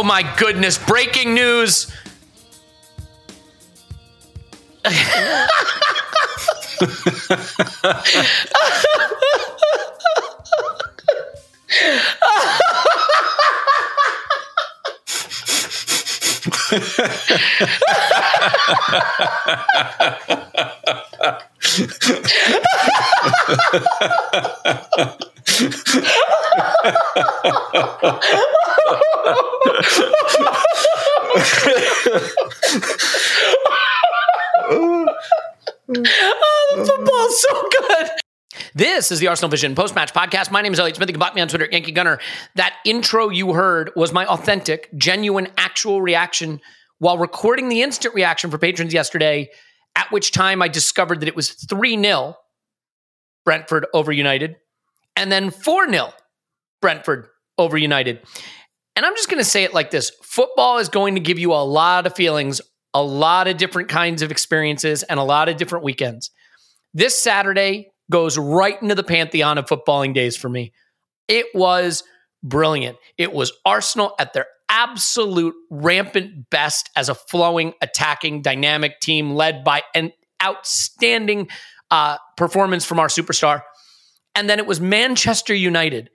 Oh my goodness, breaking news. Oh, football's so good. This is the Arsenal Vision post match podcast. My name is Elliot Smith. You can block me on Twitter Yankee Gunner. That intro you heard was my authentic, genuine, actual reaction while recording the instant reaction for patrons yesterday, at which time I discovered that it was 3 0 Brentford over United and then 4 0 Brentford over United. And I'm just going to say it like this football is going to give you a lot of feelings, a lot of different kinds of experiences, and a lot of different weekends. This Saturday goes right into the pantheon of footballing days for me. It was brilliant. It was Arsenal at their absolute rampant best as a flowing, attacking, dynamic team led by an outstanding uh, performance from our superstar. And then it was Manchester United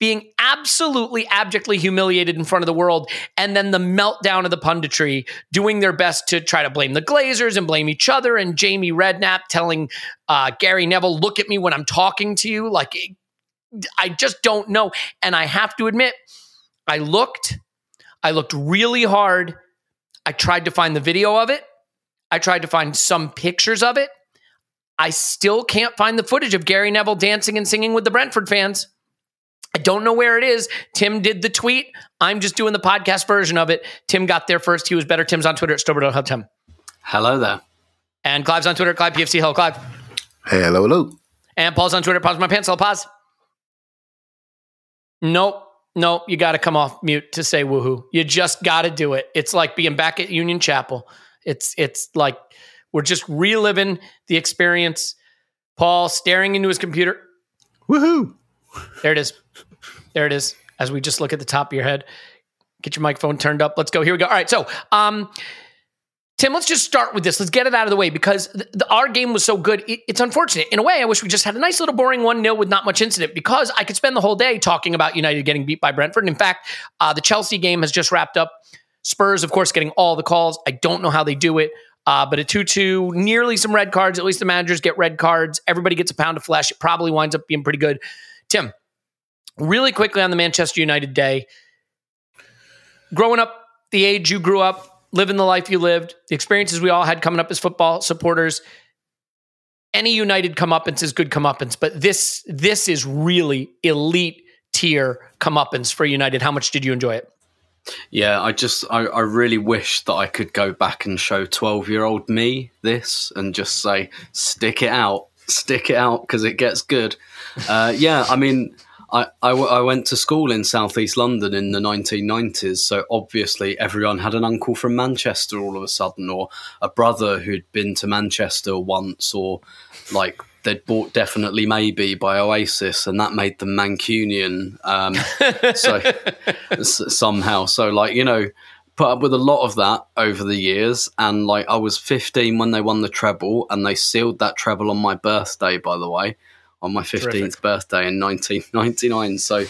being absolutely abjectly humiliated in front of the world, and then the meltdown of the punditry, doing their best to try to blame the Glazers and blame each other, and Jamie Redknapp telling uh, Gary Neville, "Look at me when I'm talking to you." Like, I just don't know. And I have to admit, I looked, I looked really hard. I tried to find the video of it. I tried to find some pictures of it. I still can't find the footage of Gary Neville dancing and singing with the Brentford fans. I don't know where it is. Tim did the tweet. I'm just doing the podcast version of it. Tim got there first. He was better. Tim's on Twitter at Stobert. Tim. Hello there. And Clive's on Twitter at Clive PFC. Hello, Clive. Hey, hello, hello. And Paul's on Twitter. Pause my pants. Hello, pause. Nope. Nope. You got to come off mute to say woohoo. You just got to do it. It's like being back at Union Chapel. It's it's like we're just reliving the experience. Paul staring into his computer. Woohoo! There it is. There it is. As we just look at the top of your head, get your microphone turned up. Let's go. Here we go. All right. So, um, Tim, let's just start with this. Let's get it out of the way because the, the, our game was so good. It, it's unfortunate. In a way, I wish we just had a nice little boring 1 0 with not much incident because I could spend the whole day talking about United getting beat by Brentford. And in fact, uh, the Chelsea game has just wrapped up. Spurs, of course, getting all the calls. I don't know how they do it. Uh, but a 2 2, nearly some red cards. At least the managers get red cards. Everybody gets a pound of flesh. It probably winds up being pretty good. Tim, really quickly on the Manchester United day, growing up the age you grew up, living the life you lived, the experiences we all had coming up as football supporters. Any United comeuppance is good comeuppance, but this this is really elite tier comeuppance for United. How much did you enjoy it? Yeah, I just I, I really wish that I could go back and show twelve year old me this and just say stick it out, stick it out because it gets good. Uh, yeah, I mean. I, I, w- I went to school in southeast London in the 1990s, so obviously everyone had an uncle from Manchester all of a sudden, or a brother who'd been to Manchester once, or like they'd bought Definitely Maybe by Oasis, and that made them Mancunian. Um, so s- somehow, so like you know, put up with a lot of that over the years, and like I was 15 when they won the treble, and they sealed that treble on my birthday, by the way, on my 15th Terrific. birthday in 1999. So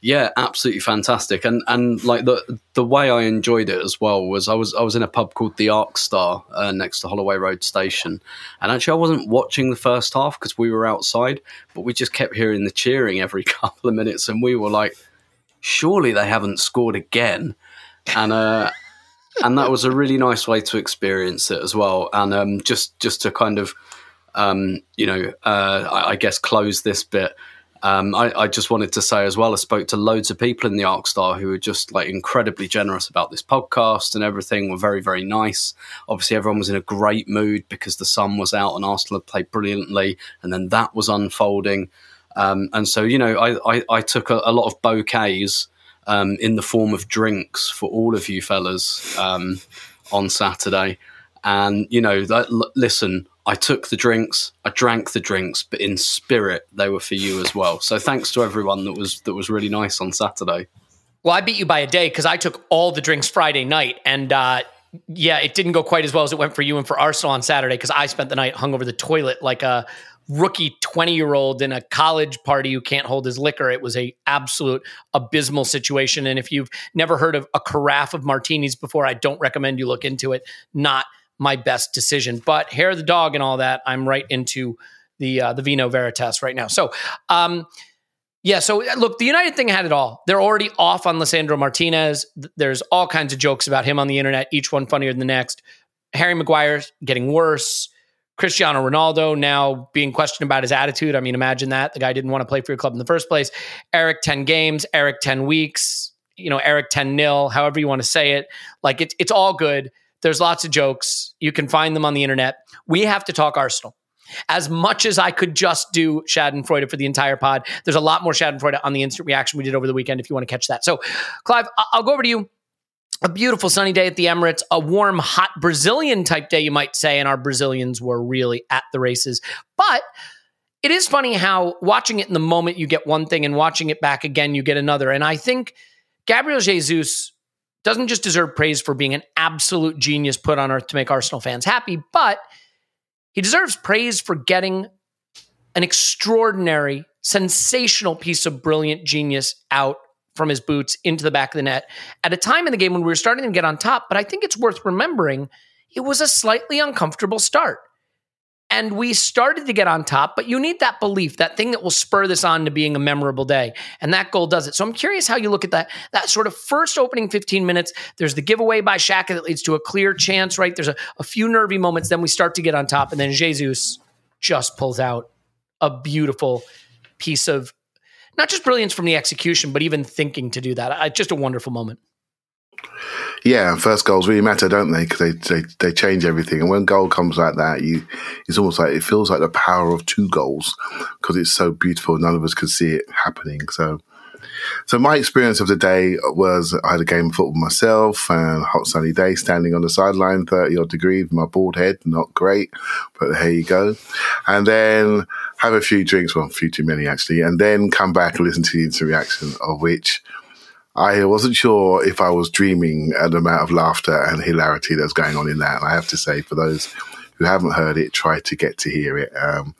yeah, absolutely fantastic. And and like the the way I enjoyed it as well was I was I was in a pub called the Arc Star uh, next to Holloway Road Station, and actually I wasn't watching the first half because we were outside, but we just kept hearing the cheering every couple of minutes, and we were like, surely they haven't scored again, and uh. And that was a really nice way to experience it as well, and um, just just to kind of um, you know, uh, I, I guess close this bit. Um, I, I just wanted to say as well, I spoke to loads of people in the Arc Star who were just like incredibly generous about this podcast and everything. Were very very nice. Obviously, everyone was in a great mood because the sun was out and Arsenal had played brilliantly, and then that was unfolding. Um, and so, you know, I, I, I took a, a lot of bouquets um, in the form of drinks for all of you fellas um, on Saturday. And, you know, that, l- listen, I took the drinks, I drank the drinks, but in spirit, they were for you as well. So thanks to everyone that was that was really nice on Saturday. Well, I beat you by a day because I took all the drinks Friday night, and uh, yeah, it didn't go quite as well as it went for you and for Arsenal on Saturday because I spent the night hung over the toilet like a rookie 20 year old in a college party who can't hold his liquor. It was a absolute abysmal situation. And if you've never heard of a carafe of martinis before, I don't recommend you look into it. Not my best decision, but hair of the dog and all that. I'm right into the uh, the Vino Veritas right now. So, um, yeah, so uh, look, the United thing had it all. They're already off on Lisandro Martinez. There's all kinds of jokes about him on the internet, each one funnier than the next. Harry Maguire's getting worse. Cristiano Ronaldo now being questioned about his attitude. I mean, imagine that. The guy didn't want to play for your club in the first place. Eric 10 games, Eric 10 weeks, you know, Eric 10 nil, however you want to say it. Like it's it's all good. There's lots of jokes. You can find them on the internet. We have to talk Arsenal as much as I could just do Schadenfreude for the entire pod, there's a lot more Schadenfreude on the instant reaction we did over the weekend if you want to catch that. So, Clive, I'll go over to you. A beautiful sunny day at the Emirates, a warm, hot Brazilian type day, you might say, and our Brazilians were really at the races. But it is funny how watching it in the moment, you get one thing, and watching it back again, you get another. And I think Gabriel Jesus doesn't just deserve praise for being an absolute genius put on earth to make Arsenal fans happy, but he deserves praise for getting an extraordinary, sensational piece of brilliant genius out from his boots into the back of the net at a time in the game when we were starting to get on top. But I think it's worth remembering it was a slightly uncomfortable start. And we started to get on top, but you need that belief, that thing that will spur this on to being a memorable day. And that goal does it. So I'm curious how you look at that, that sort of first opening 15 minutes. There's the giveaway by Xhaka that leads to a clear chance, right? There's a, a few nervy moments. Then we start to get on top. And then Jesus just pulls out a beautiful piece of not just brilliance from the execution, but even thinking to do that. I, just a wonderful moment. Yeah, and first goals really matter, don't they? Because they, they they change everything. And when goal comes like that, you it's almost like it feels like the power of two goals because it's so beautiful. None of us could see it happening. So, so my experience of the day was I had a game of football myself and hot sunny day, standing on the sideline, thirty odd degrees, with my bald head, not great, but here you go. And then have a few drinks, well, a few too many actually, and then come back and listen to the instant reaction of which. I wasn't sure if I was dreaming at the amount of laughter and hilarity that was going on in that. And I have to say, for those who haven't heard it, try to get to hear it. Um,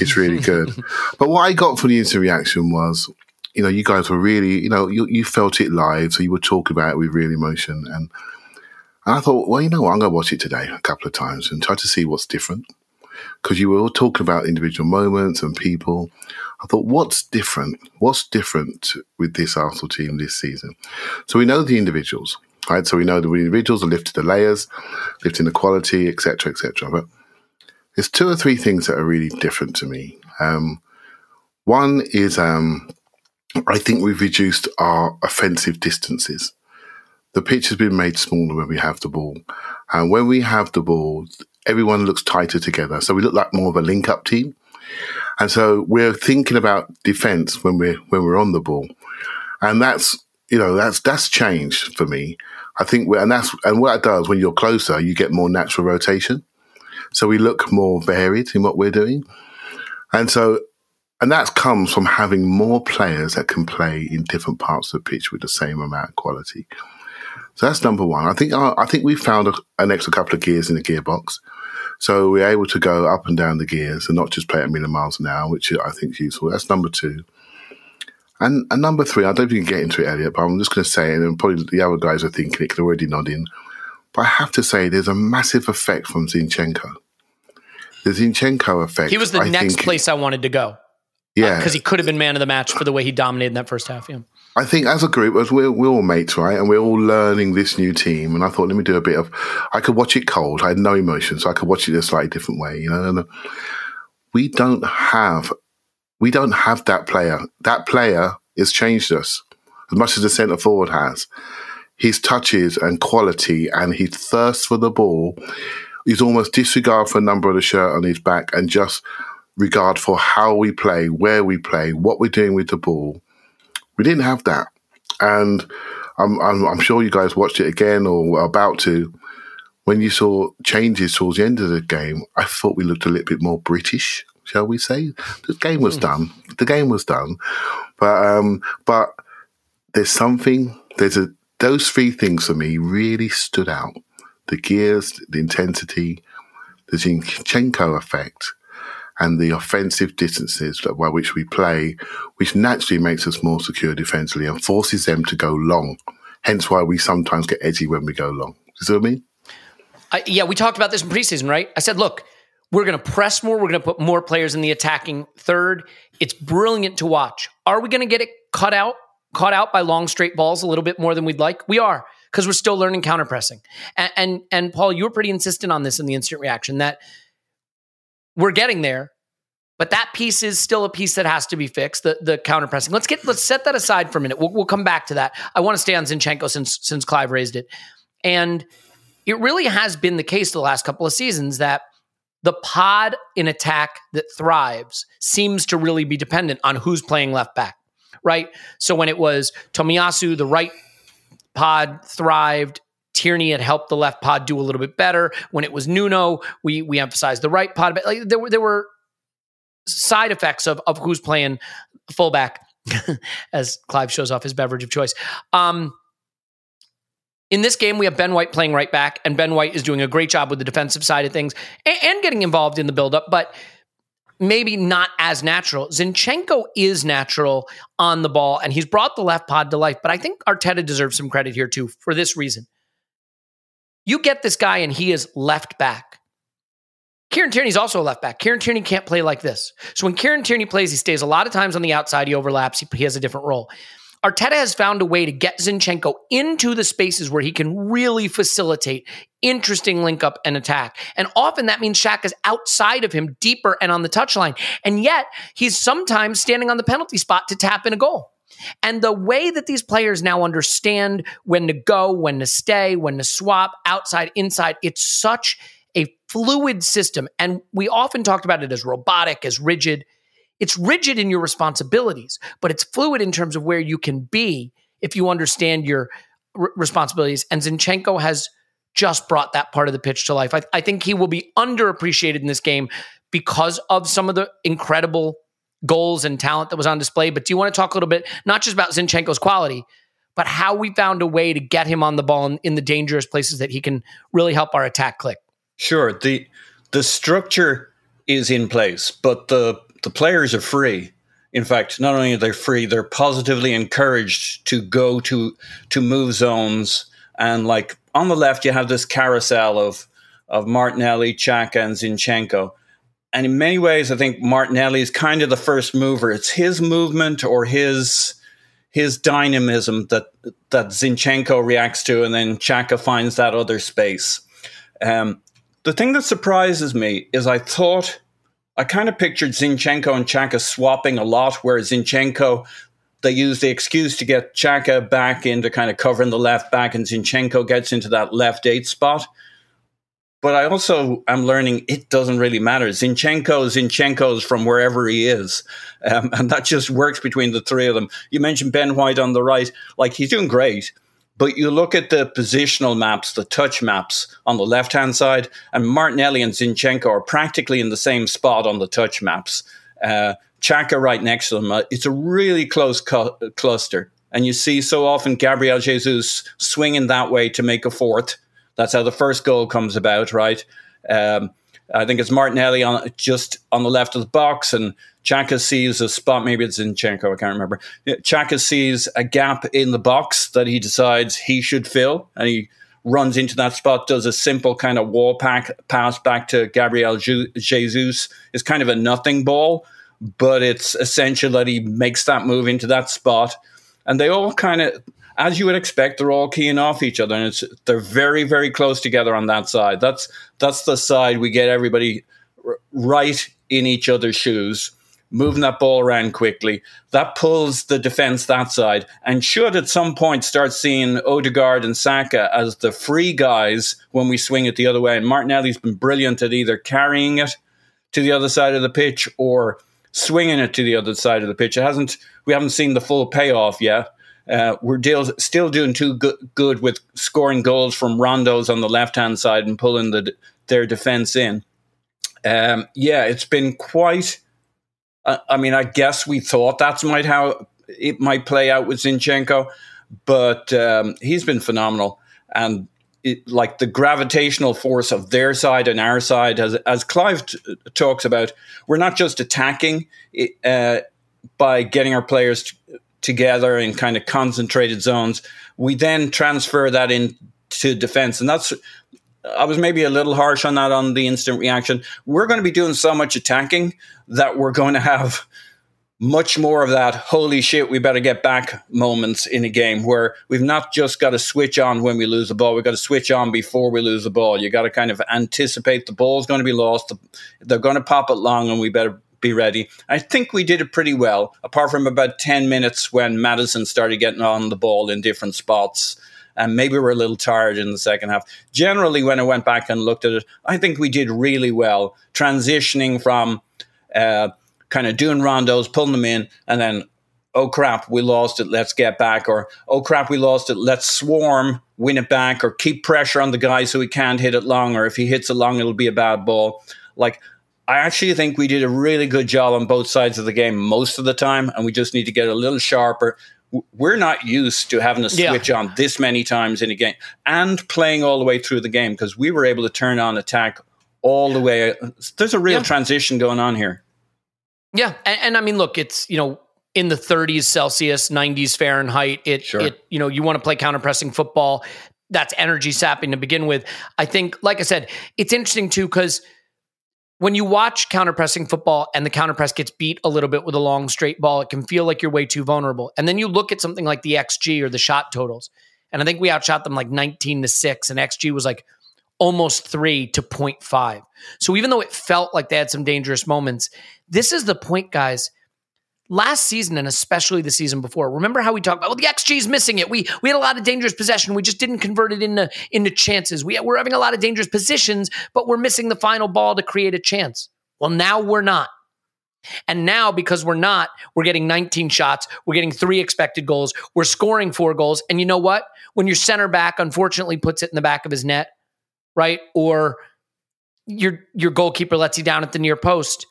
it's really good. but what I got from the instant reaction was, you know, you guys were really, you know, you, you felt it live, so you were talking about it with real emotion. And, and I thought, well, you know what, I'm going to watch it today a couple of times and try to see what's different. Because you were all talking about individual moments and people. I thought, what's different? What's different with this Arsenal team this season? So we know the individuals, right? So we know the individuals have lifted the layers, lifting the quality, etc., etc. But there's two or three things that are really different to me. Um, one is um, I think we've reduced our offensive distances. The pitch has been made smaller when we have the ball. And when we have the ball, everyone looks tighter together. So we look like more of a link up team. And so we're thinking about defense when we're when we're on the ball. And that's you know, that's that's changed for me. I think and that's and what it does when you're closer, you get more natural rotation. So we look more varied in what we're doing. And so and that comes from having more players that can play in different parts of the pitch with the same amount of quality. So that's number one. I think I think we found a, an extra couple of gears in the gearbox, so we're able to go up and down the gears and not just play at a million miles an hour, which I think is useful. That's number two. And, and number three, I don't think you can get into it, Elliot, but I'm just going to say it, and probably the other guys are thinking it, they're already nodding. But I have to say, there's a massive effect from Zinchenko. The Zinchenko effect. He was the I next think- place I wanted to go Yeah, uh, because he could have been man of the match for the way he dominated in that first half. Yeah. I think as a group, as we're, we're all mates, right? And we're all learning this new team. And I thought, let me do a bit of, I could watch it cold. I had no emotion, so I could watch it a slightly different way, you know? And uh, we don't have, we don't have that player. That player has changed us as much as the centre forward has. His touches and quality and his thirst for the ball, his almost disregard for a number of the shirt on his back and just regard for how we play, where we play, what we're doing with the ball. We didn't have that. And I'm, I'm, I'm sure you guys watched it again or were about to. When you saw changes towards the end of the game, I thought we looked a little bit more British, shall we say? The game was done. The game was done. But um, but there's something. There's a those three things for me really stood out: the gears, the intensity, the Zinchenko effect, and the offensive distances by which we play, which naturally makes us more secure defensively and forces them to go long. Hence why we sometimes get edgy when we go long. You see what I mean? Yeah, we talked about this in preseason, right? I said, look, we're going to press more. We're going to put more players in the attacking third. It's brilliant to watch. Are we going to get it cut out, caught out by long straight balls a little bit more than we'd like? We are because we're still learning counter pressing. And, and and Paul, you were pretty insistent on this in the instant reaction that we're getting there, but that piece is still a piece that has to be fixed. The the counter pressing. Let's get let's set that aside for a minute. We'll, we'll come back to that. I want to stay on Zinchenko since since Clive raised it, and it really has been the case the last couple of seasons that the pod in attack that thrives seems to really be dependent on who's playing left back, right? So when it was Tomiyasu, the right pod thrived. Tierney had helped the left pod do a little bit better. When it was Nuno, we we emphasized the right pod. But like there were there were side effects of of who's playing fullback as Clive shows off his beverage of choice. Um, in this game, we have Ben White playing right back, and Ben White is doing a great job with the defensive side of things and, and getting involved in the buildup, but maybe not as natural. Zinchenko is natural on the ball, and he's brought the left pod to life. But I think Arteta deserves some credit here too for this reason. You get this guy, and he is left back. Kieran Tierney's also a left back. Kieran Tierney can't play like this. So when Kieran Tierney plays, he stays a lot of times on the outside. He overlaps. He, he has a different role. Arteta has found a way to get Zinchenko into the spaces where he can really facilitate interesting link up and attack. And often that means Shaq is outside of him, deeper and on the touchline. And yet he's sometimes standing on the penalty spot to tap in a goal. And the way that these players now understand when to go, when to stay, when to swap, outside, inside, it's such a fluid system. And we often talked about it as robotic, as rigid. It's rigid in your responsibilities, but it's fluid in terms of where you can be if you understand your r- responsibilities. And Zinchenko has just brought that part of the pitch to life. I, I think he will be underappreciated in this game because of some of the incredible goals and talent that was on display. But do you want to talk a little bit, not just about Zinchenko's quality, but how we found a way to get him on the ball in, in the dangerous places that he can really help our attack click? Sure. The the structure is in place, but the the players are free. In fact, not only are they free, they're positively encouraged to go to to move zones. And like on the left, you have this carousel of of Martinelli, Xhaka, and Zinchenko. And in many ways, I think Martinelli is kind of the first mover. It's his movement or his his dynamism that that Zinchenko reacts to, and then Xhaka finds that other space. Um, the thing that surprises me is I thought I kind of pictured Zinchenko and Xhaka swapping a lot, where Zinchenko they use the excuse to get Xhaka back into kind of covering the left back, and Zinchenko gets into that left eight spot. But I also am learning it doesn't really matter. Zinchenko Zinchenko's from wherever he is. Um, and that just works between the three of them. You mentioned Ben White on the right. Like, he's doing great. But you look at the positional maps, the touch maps on the left hand side, and Martinelli and Zinchenko are practically in the same spot on the touch maps. Uh, Xhaka right next to them. Uh, it's a really close cu- cluster. And you see so often Gabriel Jesus swinging that way to make a fourth. That's how the first goal comes about, right? Um, I think it's Martinelli on just on the left of the box, and Xhaka sees a spot. Maybe it's Zinchenko, I can't remember. Xhaka sees a gap in the box that he decides he should fill, and he runs into that spot, does a simple kind of wall pack pass back to Gabriel Jesus. It's kind of a nothing ball, but it's essential that he makes that move into that spot. And they all kind of, as you would expect, they're all keying off each other, and it's they're very, very close together on that side. That's that's the side we get everybody r- right in each other's shoes, moving that ball around quickly. That pulls the defense that side, and should at some point start seeing Odegaard and Saka as the free guys when we swing it the other way. And Martinelli's been brilliant at either carrying it to the other side of the pitch or swinging it to the other side of the pitch. It hasn't. We haven't seen the full payoff yet. Uh, we're deal, still doing too good, with scoring goals from rondos on the left hand side and pulling the, their defense in. Um, yeah, it's been quite. I mean, I guess we thought that's might how it might play out with Zinchenko, but um, he's been phenomenal. And it, like the gravitational force of their side and our side, as as Clive t- talks about, we're not just attacking uh, by getting our players t- together in kind of concentrated zones. We then transfer that into defense, and that's. I was maybe a little harsh on that on the instant reaction. We're going to be doing so much attacking that we're going to have much more of that holy shit we better get back moments in a game where we've not just got to switch on when we lose the ball we've got to switch on before we lose the ball you got to kind of anticipate the ball's going to be lost they're going to pop it long and we better be ready i think we did it pretty well apart from about 10 minutes when Maddison started getting on the ball in different spots and maybe we're a little tired in the second half. Generally, when I went back and looked at it, I think we did really well transitioning from uh, kind of doing rondos, pulling them in, and then, oh crap, we lost it, let's get back, or oh crap, we lost it, let's swarm, win it back, or keep pressure on the guy so he can't hit it long, or if he hits it long, it'll be a bad ball. Like, I actually think we did a really good job on both sides of the game most of the time, and we just need to get a little sharper. We're not used to having to switch yeah. on this many times in a game and playing all the way through the game because we were able to turn on attack all the way. Uh, there's a real yeah. transition going on here. Yeah, and, and, I mean, look, it's you know in the 30s Celsius, 90s Fahrenheit. It sure. it you know you want to play counter pressing football. That's energy sapping to begin with. I think, like I said, it's interesting too because when you watch counter pressing football and the counter press gets beat a little bit with a long straight ball, it can feel like you're way too vulnerable. And then you look at something like the XG or the shot totals, and I think we outshot them like 19 to six, and XG was like almost three to 0.5. So even though it felt like they had some dangerous moments, this is the point, guys. Last season and especially the season before, remember how we talked about well, the XG is missing it. We we had a lot of dangerous possession. We just didn't convert it into into chances. We we're having a lot of dangerous positions, but we're missing the final ball to create a chance. Well, now we're not. And now, because we're not, we're getting 19 shots. We're getting three expected goals. We're scoring four goals. And you know what? When your center back unfortunately puts it in the back of his net, right? Or your your goalkeeper lets you down at the near post.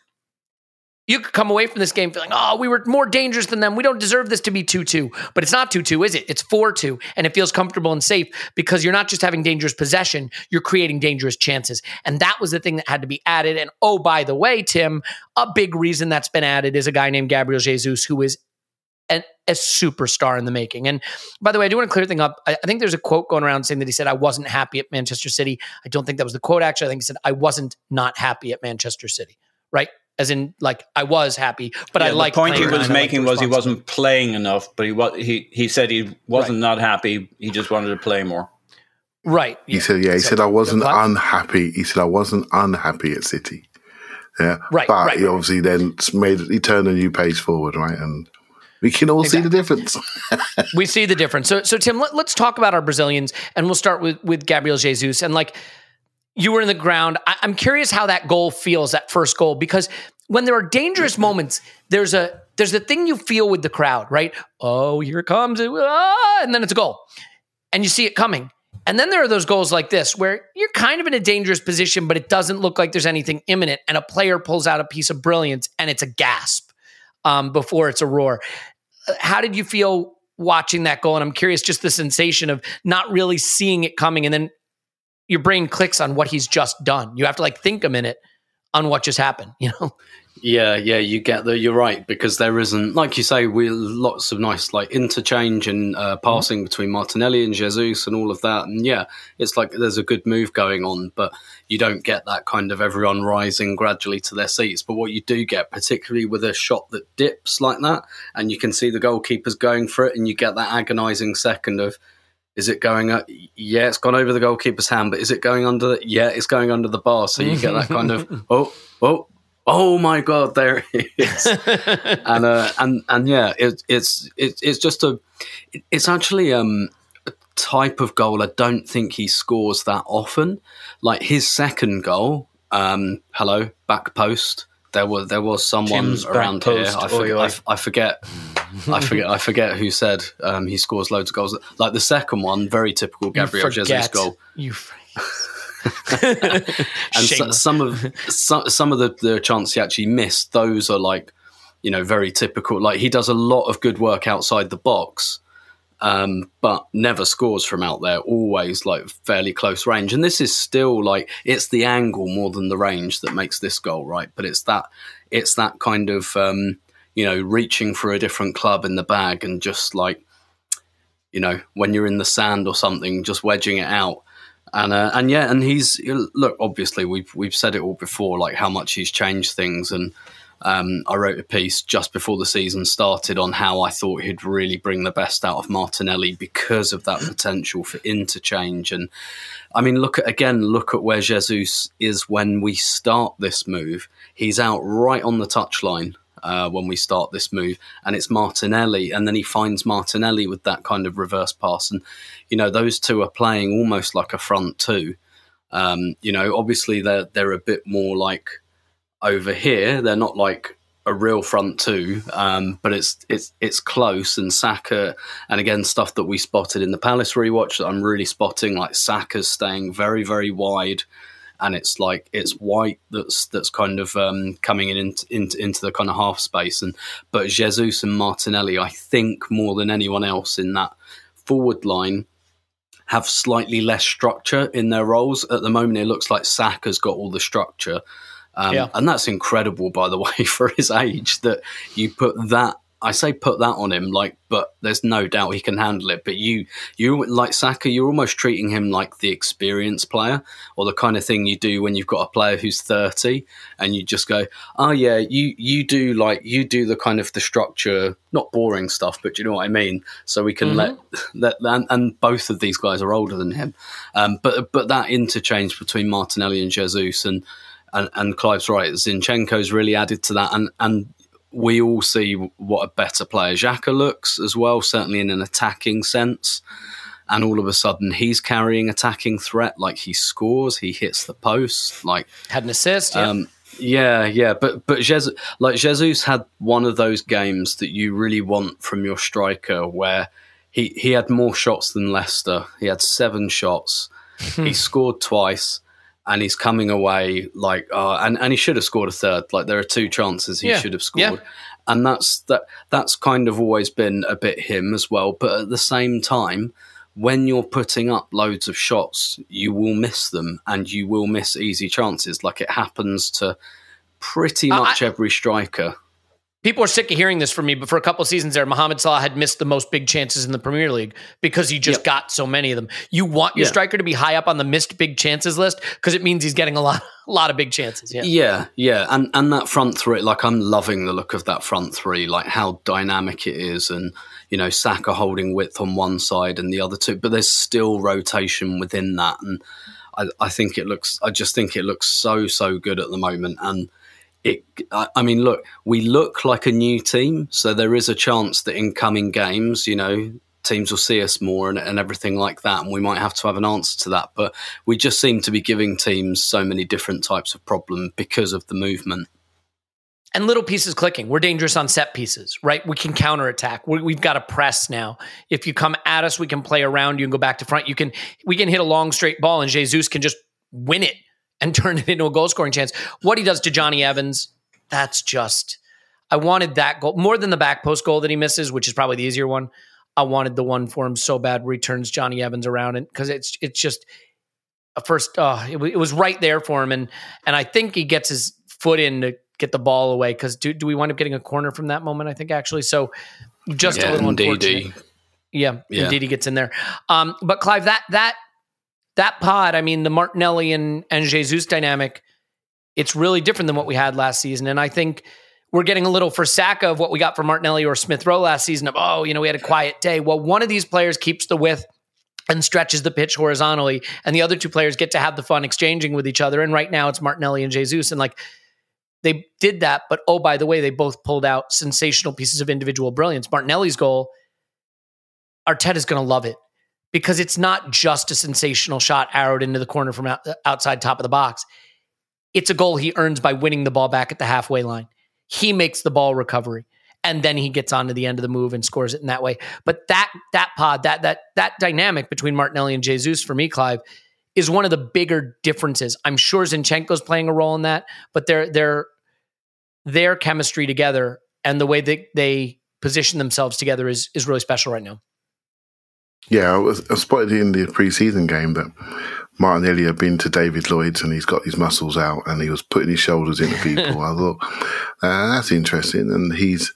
You could come away from this game feeling, oh, we were more dangerous than them. We don't deserve this to be 2 2. But it's not 2 2, is it? It's 4 2. And it feels comfortable and safe because you're not just having dangerous possession, you're creating dangerous chances. And that was the thing that had to be added. And oh, by the way, Tim, a big reason that's been added is a guy named Gabriel Jesus, who is an, a superstar in the making. And by the way, I do want to clear thing up. I, I, think there's a quote going around saying that he said, I wasn't happy at Manchester City. I don't think that was the quote, actually. I think he said, I wasn't not happy at Manchester City, right? As in, like, I was happy, but yeah, I like. The point he was making was he wasn't playing enough, but he was he he said he wasn't right. not happy. He just wanted to play more. Right. He said, yeah. He so, said, I wasn't unhappy. He said, I wasn't unhappy at City. Yeah. Right. But right, he obviously then made he turned a new page forward, right? And We can all see the difference. we see the difference. So, so Tim, let, us talk about our Brazilians, and we'll start with with Gabriel Jesus. And like, you were in the ground. I, I'm curious how that goal feels, that first goal, because when there are dangerous moments, there's a there's the thing you feel with the crowd, right? Oh, here it comes, ah, and then it's a goal, and you see it coming. And then there are those goals like this where you're kind of in a dangerous position, but it doesn't look like there's anything imminent, and a player pulls out a piece of brilliance, and it's a gasp um, before it's a roar. How did you feel watching that goal? And I'm curious, just the sensation of not really seeing it coming, and then your brain clicks on what he's just done. You have to like think a minute on what just happened, you know? Yeah, yeah, you get the. You're right because there isn't, like you say, we lots of nice like interchange and uh, mm-hmm. passing mm-hmm. between Martinelli and Jesus and all of that. And yeah, it's like there's a good move going on, but you don't get that kind of everyone rising gradually to their seats. But what you do get, particularly with a shot that dips like that, and you can see the goalkeepers going for it, and you get that agonising second of is it going up? Yeah, it's gone over the goalkeeper's hand, but is it going under? The, yeah, it's going under the bar. So you get that kind of oh, oh, oh my god, there it is. and uh, and and yeah, it, it's it, it's just a it's actually um, a type of goal I don't think he scores that often. Like his second goal, um, hello back post there was there was someone Tim's around here. I, for, I, I, forget. I forget. I forget who said um, he scores loads of goals. Like the second one, very typical Gabriel Jesus goal. You. and so, some of some, some of the, the chance he actually missed, those are like, you know, very typical. Like he does a lot of good work outside the box, um, but never scores from out there. Always like fairly close range. And this is still like it's the angle more than the range that makes this goal, right? But it's that it's that kind of um, you know reaching for a different club in the bag and just like you know when you're in the sand or something, just wedging it out. And uh, and yeah, and he's look. Obviously, we've we've said it all before, like how much he's changed things and um, I wrote a piece just before the season started on how I thought he'd really bring the best out of Martinelli because of that potential for interchange. And I mean, look at again, look at where Jesus is when we start this move. He's out right on the touchline. Uh, when we start this move, and it's Martinelli, and then he finds Martinelli with that kind of reverse pass, and you know those two are playing almost like a front two. Um, you know, obviously they're they're a bit more like over here. They're not like a real front two, um, but it's it's it's close. And Saka, and again, stuff that we spotted in the Palace rewatch that I'm really spotting, like Saka's staying very very wide, and it's like it's White that's that's kind of um, coming in into, into, into the kind of half space, and but Jesus and Martinelli, I think more than anyone else in that forward line have slightly less structure in their roles. At the moment, it looks like Saka's got all the structure. Um, yeah. And that's incredible, by the way, for his age that you put that. I say put that on him, like, but there's no doubt he can handle it. But you, you like Saka, you're almost treating him like the experienced player, or the kind of thing you do when you've got a player who's 30, and you just go, oh yeah, you you do like you do the kind of the structure, not boring stuff, but you know what I mean. So we can mm-hmm. let that, and, and, both of these guys are older than him, um, but but that interchange between Martinelli and Jesus and and, and Clive's right. Zinchenko's really added to that, and and we all see what a better player Xhaka looks as well, certainly in an attacking sense. And all of a sudden, he's carrying attacking threat. Like he scores, he hits the post. Like had an assist. Yeah. Um, yeah, yeah, but but Jesus, like Jesus had one of those games that you really want from your striker, where he he had more shots than Leicester. He had seven shots. he scored twice and he's coming away like, uh, and and he should have scored a third. Like there are two chances he yeah. should have scored, yeah. and that's that. That's kind of always been a bit him as well. But at the same time, when you're putting up loads of shots, you will miss them, and you will miss easy chances. Like it happens to pretty much I, every striker people are sick of hearing this from me, but for a couple of seasons there, Mohamed Salah had missed the most big chances in the Premier League because he just yep. got so many of them. You want your yeah. striker to be high up on the missed big chances list because it means he's getting a lot, a lot of big chances. Yeah, yeah, yeah, and and that front three, like I'm loving the look of that front three, like how dynamic it is, and you know Saka holding width on one side and the other two, but there's still rotation within that, and I, I think it looks, I just think it looks so so good at the moment, and it, I mean, look, we look like a new team, so there is a chance that in coming games, you know, teams will see us more and, and everything like that, and we might have to have an answer to that. But we just seem to be giving teams so many different types of problem because of the movement. and little pieces clicking. We're dangerous on set pieces, right? We can counterattack. We, we've got a press now. If you come at us, we can play around you and go back to front. You can we can hit a long straight ball, and Jesus can just win it and turn it into a goal scoring chance. What he does to Jonny Evans, that's just. I wanted that goal more than the back post goal that he misses, which is probably the easier one. I wanted the one for him so bad where he turns Jonny Evans around and because it's it's just a first. Uh, it, wa- it was right there for him, and and I think he gets his foot in to get the ball away. Because do do we wind up getting a corner from that moment? I think actually. So just a little indeed. unfortunate. Yeah, Yeah. indeed he gets in there. Um, but Clive, that that that pod, I mean, the Martinelli and and Jesus dynamic, it's really different than what we had last season. And I think we're getting a little for Saka of what we got from Martinelli or Smith Rowe last season of, oh, you know, we had a quiet day. Well, one of these players keeps the width and stretches the pitch horizontally, and the other two players get to have the fun exchanging with each other. And right now it's Martinelli and Jesus. And like they did that, but oh, by the way, they both pulled out sensational pieces of individual brilliance. Martinelli's goal, Arteta's going to love it because it's not just a sensational shot arrowed into the corner from out, outside top of the box. It's a goal he earns by winning the ball back at the halfway line. He makes the ball recovery and then he gets on to the end of the move and scores it in that way. But that that pod, that that that dynamic between Martinelli and Jesus for me, Clive, is one of the bigger differences. I'm sure Zinchenko's playing a role in that, but their their their chemistry together and the way that they position themselves together is is really special right now. Yeah, I, was, I spotted in the pre-season game that Martinelli had been to David Lloyd's and he's got his muscles out and he was putting his shoulders into people. I thought uh, that's interesting, and he's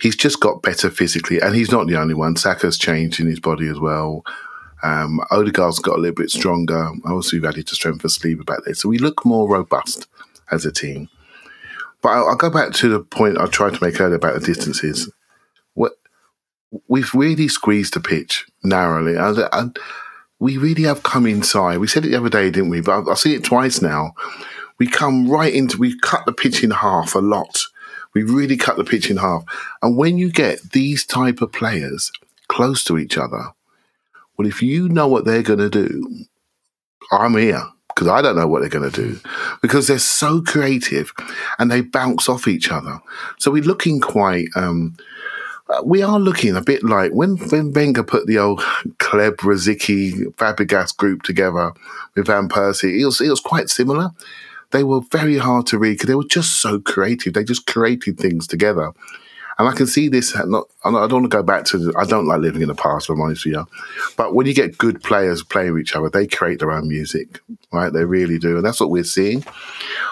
he's just got better physically, and he's not the only one. Saka's changed in his body as well. Um, Odegaard's got a little bit stronger. Obviously, we've added to strength for Sleeper about this, so we look more robust as a team. But I'll, I'll go back to the point I tried to make earlier about the distances. What we've really squeezed the pitch narrowly. And, we really have come inside. We said it the other day, didn't we? But I've, I've seen it twice now. We come right into, we cut the pitch in half a lot. We really cut the pitch in half. And when you get these type of players close to each other, well, if you know what they're going to do, I'm here because I don't know what they're going to do because they're so creative and they bounce off each other. So we're looking quite, um, uh, we are looking a bit like when, when Wenger put the old Hleb, Rosicky, Fabregas group together with Van Persie, it was, it was quite similar. They were very hard to read because they were just so creative. They just created things together. And I can see this. Not, I don't want to go back to. I don't like living in the past. I'm honest with you, but when you get good players playing with each other, they create their own music, right? They really do, and that's what we're seeing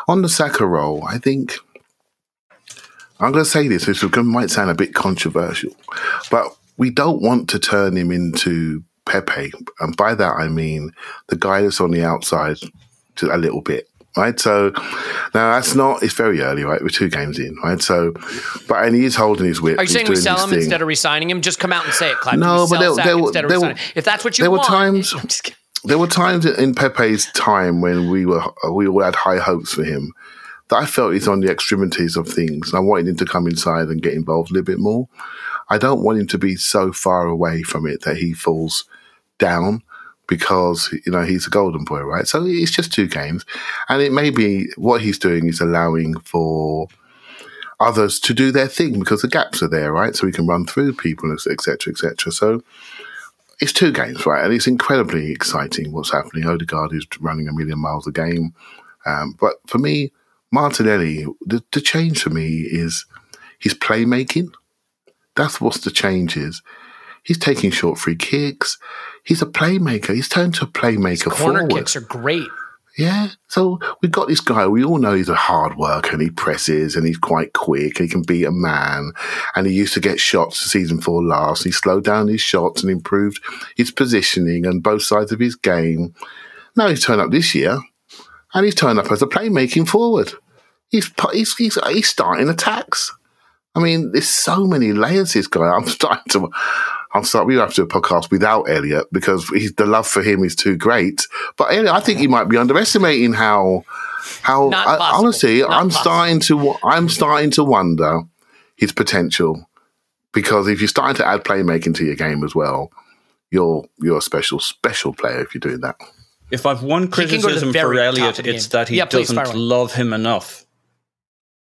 on the Saka role. I think I'm going to say this, which might sound a bit controversial, but we don't want to turn him into Pepe, and by that I mean the guy that's on the outside a little bit. Right, so now that's not. It's very early, right? We're two games in, right? So, but and he's holding his whip. Are you saying we sell him thing. instead of resigning him? Just come out and say it, Clive. No, but there- there of there were- if that's what you there were times- there were times in Pepe's time when we were we all had high hopes for him that I felt he's on the extremities of things. I wanted him to come inside and get involved a little bit more. I don't want him to be so far away from it that he falls down because you know he's a golden boy, right? So it's just two games, and it may be what he's doing is allowing for others to do their thing because the gaps are there, right? So we can run through people, etc., etc. So it's two games, right? And it's incredibly exciting what's happening. Odegaard is running a million miles a game. Um, but for me, Martinelli, the, the change for me is his playmaking. That's what's the change is. He's taking short free kicks. He's a playmaker. He's turned to a playmaker Corner forward. kicks are great. Yeah. So we've got this guy. We all know he's a hard worker and he presses and he's quite quick. And he can beat a man. And he used to get shots season four last. He slowed down his shots and improved his positioning and both sides of his game. Now he's turned up this year and he's turned up as a playmaking forward. He's, he's, he's, he's starting attacks. I mean, there's so many layers. This guy. I'm starting to. I'm sorry. We have to do a podcast without Elliot because he's, the love for him is too great. But Elliot, I think you might be underestimating how how I, honestly, Not I'm possible. starting to I'm starting to wonder his potential because if you're starting to add playmaking to your game as well, you're you're a special special player if you're doing that. If I've one can go to the criticism for Elliot, it's that he Yeah, please, doesn't away. love him enough.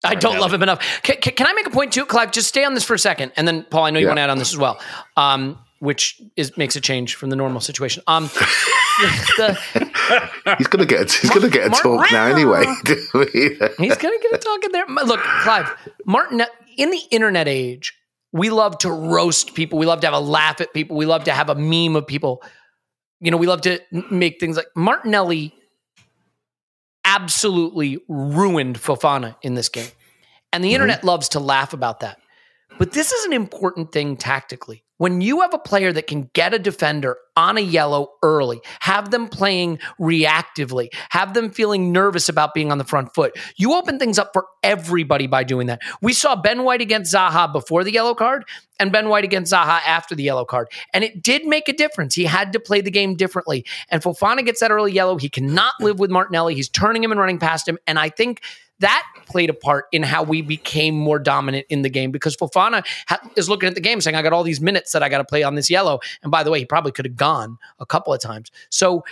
I don't Elliot. love him enough. Can, can, can I make a point too, Clive? Just stay on this for a second, and then Paul, I know you Yeah. want to add on this as well, um, which is makes a change from the normal situation. Um, the, He's gonna get a, he's gonna get a Mar- talk now anyway. He's gonna get a talk in there. Look, Clive, Martin, in the internet age, we love to roast people. We love to have a laugh at people. We love to have a meme of people. You know, we love to make things like Martinelli absolutely ruined Fofana in this game. And the mm-hmm. internet loves to laugh about that. But this is an important thing tactically. When you have a player that can get a defender on a yellow early, have them playing reactively, have them feeling nervous about being on the front foot, you open things up for everybody by doing that. We saw Ben White against Zaha before the yellow card and Ben White against Zaha after the yellow card. And it did make a difference. He had to play the game differently. And Fofana gets that early yellow. He cannot live with Martinelli. He's turning him and running past him. And I think that played a part in how we became more dominant in the game because Fofana ha- is looking at the game saying, I got all these minutes that I got to play on this yellow. And by the way, he probably could have gone a couple of times. So,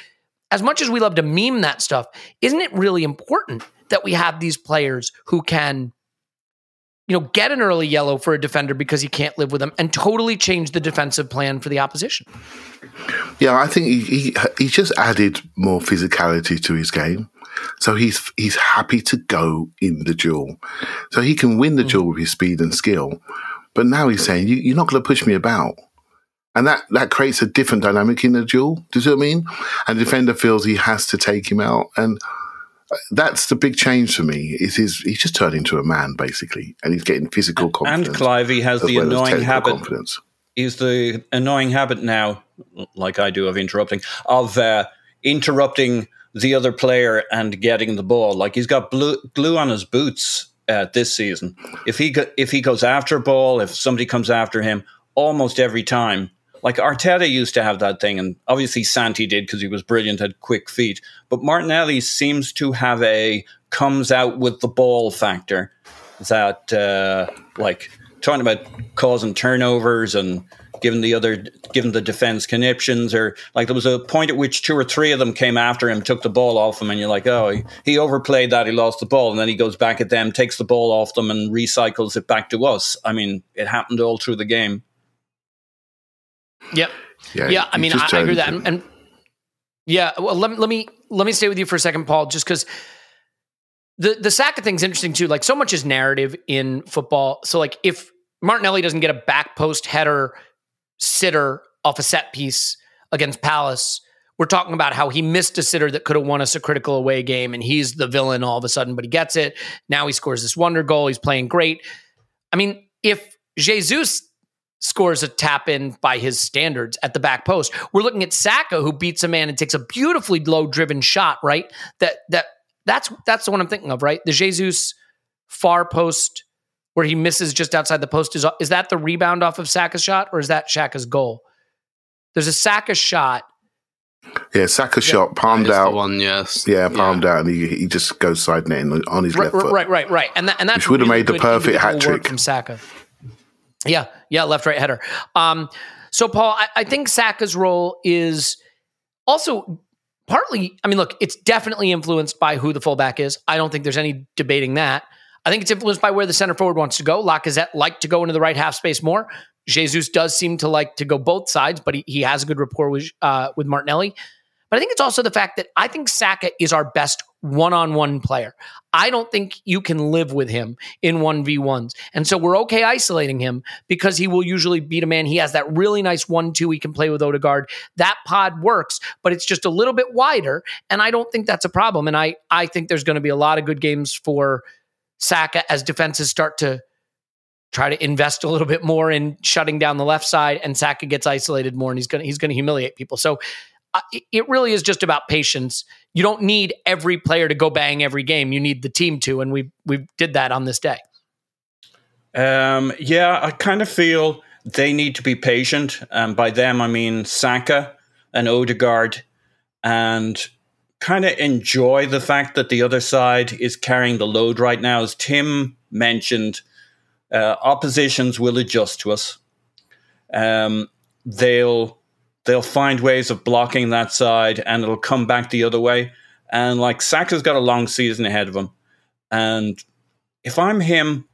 as much as we love to meme that stuff, isn't it really important that we have these players who can, you know, get an early yellow for a defender because he can't live with them and totally change the defensive plan for the opposition? Yeah, I think he, he he's just added more physicality to his game. So he's he's happy to go in the duel. So he can win the mm. duel with his speed and skill. But now he's saying, you, you're not going to push me about. And that, that creates a different dynamic in the duel. Do you see what I mean? And the defender feels he has to take him out. And that's the big change for me. Is his he's just turned into a man basically, and he's getting physical confidence. And Clivey has the well annoying habit confidence. is the annoying habit now, like I do of interrupting, of uh, interrupting the other player and getting the ball. Like he's got blue, glue on his boots uh, this season. If he go, if he goes after a ball, if somebody comes after him, almost every time. Like Arteta used to have that thing, and obviously Santi did because he was brilliant, had quick feet. But Martinelli seems to have a comes out with the ball factor that, uh, like, talking about causing turnovers and giving the other, giving the defense conniptions, or like there was a point at which two or three of them came after him, took the ball off him, and you're like, oh, he, he overplayed that, he lost the ball, and then he goes back at them, takes the ball off them, and recycles it back to us. I mean, it happened all through the game. Yep. Yeah, yeah, I mean, I, I agree with that. And, and yeah, well, let, me- let me let me stay with you for a second, Paul, just because the the Saka thing's interesting too. Like, so much is narrative in football. So, like, if Martinelli doesn't get a back post header sitter off a set piece against Palace, we're talking about how he missed a sitter that could have won us a critical away game, and he's the villain all of a sudden, but he gets it. Now he scores this wonder goal. He's playing great. I mean, if Jesus scores a tap in by his standards at the back post. We're looking at Saka who beats a man and takes a beautifully low driven shot, right? That that that's that's the one I'm thinking of, right? The Jesus far post where he misses just outside the post is is that the rebound off of Saka's shot or is that Xhaka's goal? There's a Saka shot. Yeah, Saka shot, palmed That is the out. one, yes. Yeah, palmed out, and he, he just goes side netting on his Right, left foot. right, right, right. And that, and that's Which would have really made the perfect hat trick. from Saka. Yeah, yeah, left right header. Um, so Paul, I, I think Saka's role is also partly. I mean, look, it's definitely influenced by who the fullback is. I don't think there's any debating that. I think it's influenced by where the center forward wants to go. Lacazette liked to go into the right half space more. Jesus does seem to like to go both sides, but he, he has a good rapport with uh, with Martinelli. But I think it's also the fact that I think Saka is our best one-on-one player. I don't think you can live with him in 1v1s. And so we're okay isolating him because he will usually beat a man. He has that really nice 1-2 he can play with Odegaard. That pod works, but it's just a little bit wider. And I don't think that's a problem. And I, I think there's going to be a lot of good games for Saka as defenses start to try to invest a little bit more in shutting down the left side and Saka gets isolated more and he's going to he's going to humiliate people. So it- really is just about patience. You don't need every player to go bang every game. You need the team to, and we we did that on this day. Um, yeah, I kind of feel they need to be patient. And by them, I mean Saka and Odegaard and kind of enjoy the fact that the other side is carrying the load right now. As Tim mentioned, uh, oppositions will adjust to us. Um, they'll they'll find ways of blocking that side, and it'll come back the other way. And like Saka's got a long season ahead of him, and if I'm him,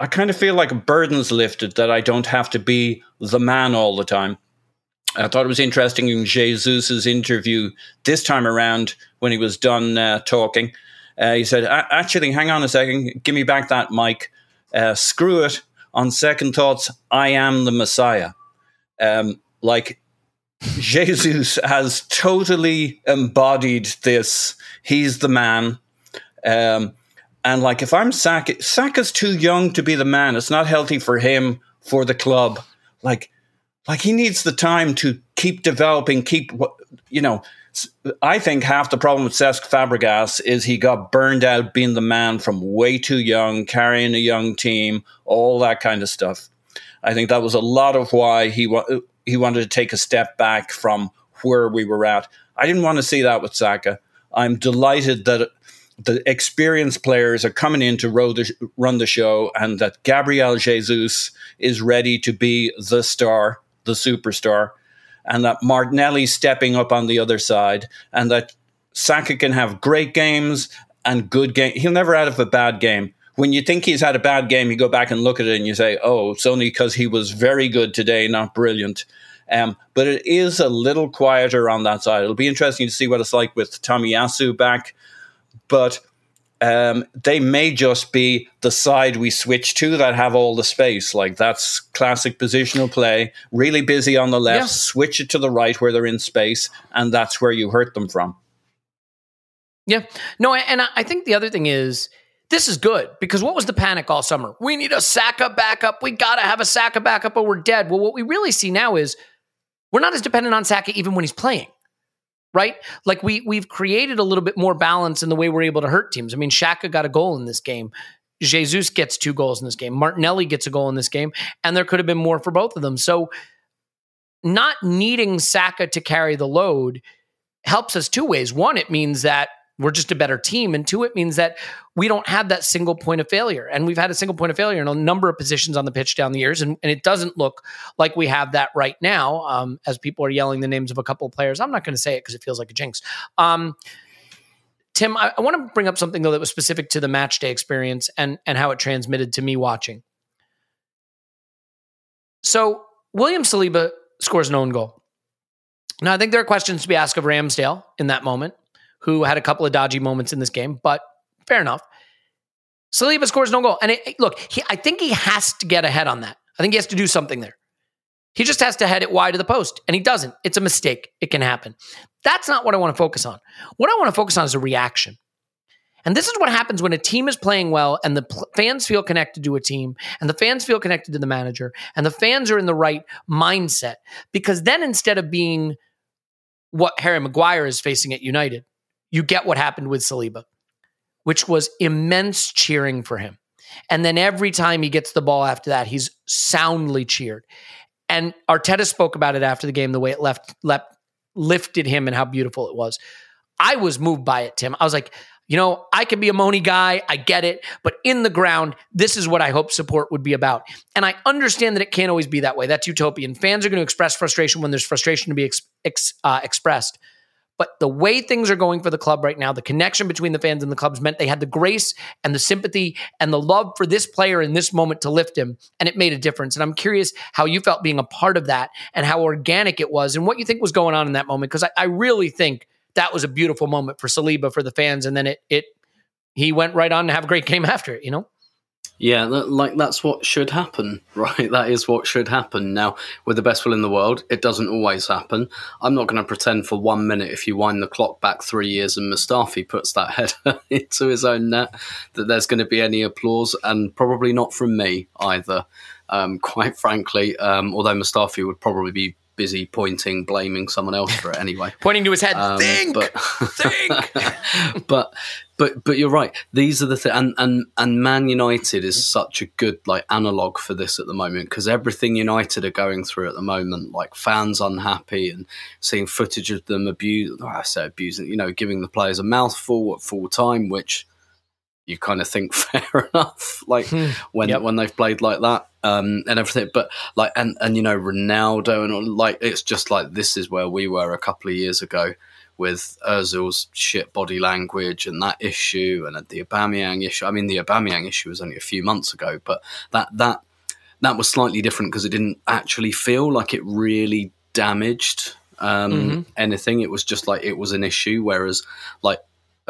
I kind of feel like a burden's lifted that I don't have to be the man all the time. I thought it was interesting in Jesus's interview this time around when he was done uh, talking. Uh, he said, "Actually, hang on a second, give me back that mic. Uh, screw it. On second thoughts, I am the Messiah." Um, like Jesus has totally embodied this. He's the man. Um, and like, if I'm Saka, Saka's too young to be the man. It's not healthy for him, for the club. Like, like he needs the time to keep developing, keep what you know. I think half the problem with Cesc Fabregas is he got burned out being the man from way too young, carrying a young team, all that kind of stuff. I think that was a lot of why he he wanted to take a step back from where we were at. I didn't want to see that with Saka. I'm delighted that the experienced players are coming in to the, run the show and that Gabriel Jesus is ready to be the star, the superstar, and that Martinelli's stepping up on the other side, and that Saka can have great games and good game. He'll never have a bad game. When you think he's had a bad game, you go back and look at it and you say, "Oh, it's only because he was very good today, not brilliant." Um, but it is a little quieter on that side. It'll be interesting to see what it's like with Tommy Tomiyasu back but um, they may just be the side we switch to that have all the space. Like that's classic positional play. Really busy on the left, yeah. switch it to the right where they're in space, and that's where you hurt them from. Yeah. No, and I think the other thing is this is good because what was the panic all summer? We need a Saka backup. We got to have a Saka backup or we're dead. Well, what we really see now is we're not as dependent on Saka even when he's playing right? Like we we've created a little bit more balance in the way we're able to hurt teams. I mean, Xhaka got a goal in this game. Jesus gets two goals in this game. Martinelli gets a goal in this game, and there could have been more for both of them. So, not needing Saka to carry the load helps us two ways. One, it means that we're just a better team. And two, it means that we don't have that single point of failure. And we've had a single point of failure in a number of positions on the pitch down the years. And, and it doesn't look like we have that right now um, as people are yelling the names of a couple of players. I'm not going to say it because it feels like a jinx. Um, Tim, I, I want to bring up something though that was specific to the match day experience and, and how it transmitted to me watching. So William Saliba scores an own goal. Now, I think there are questions to be asked of Ramsdale in that moment who had a couple of dodgy moments in this game, but fair enough. Saliba scores no goal. And it, look, he, I think he has to get ahead on that. I think he has to do something there. He just has to head it wide to the post, and he doesn't. It's a mistake. It can happen. That's not what I want to focus on. What I want to focus on is a reaction. And this is what happens when a team is playing well and the pl- fans feel connected to a team and the fans feel connected to the manager and the fans are in the right mindset. Because then instead of being what Harry Maguire is facing at United, you get what happened with Saliba, which was immense cheering for him. And then every time he gets the ball after that, he's soundly cheered. And Arteta spoke about it after the game, the way it left, left lifted him and how beautiful it was. I was moved by it, Tim. I was like, you know, I could be a Moni guy. I get it. But in the ground, this is what I hope support would be about. And I understand that it can't always be that way. That's utopian. Fans are going to express frustration when there's frustration to be ex- ex- uh, expressed. But the way things are going for the club right now, the connection between the fans and the clubs meant they had the grace and the sympathy and the love for this player in this moment to lift him. And it made a difference. And I'm curious how you felt being a part of that and how organic it was and what you think was going on in that moment. Because I, I really think that was a beautiful moment for Saliba, for the fans. And then it, it, he went right on to have a great game after it, you know? Yeah, like that's what should happen, right? That is what should happen. Now, with the best will in the world, it doesn't always happen. I'm not going to pretend for one minute if you wind the clock back three years and Mustafi puts that header into his own net that there's going to be any applause, and probably not from me either. Um, quite frankly, um, although Mustafi would probably be busy pointing, blaming someone else for it anyway. Pointing to his head. Um, think, but- think. but but but you're right. These are the th- and and and Man United is such a good like analog for this at the moment because everything United are going through at the moment, like fans unhappy and seeing footage of them abuse. oh, I say abusing, you know, giving the players a mouthful at full time, which you kind of think fair enough. Like when Yep. when they've played like that um, and everything. But like and and you know Ronaldo and all, like it's just like this is where we were a couple of years ago with Özil's shit body language and that issue and the Aubameyang issue. I mean the Aubameyang issue was only a few months ago, but that that that was slightly different because it didn't actually feel like it really damaged um, anything. It was just like it was an issue, whereas like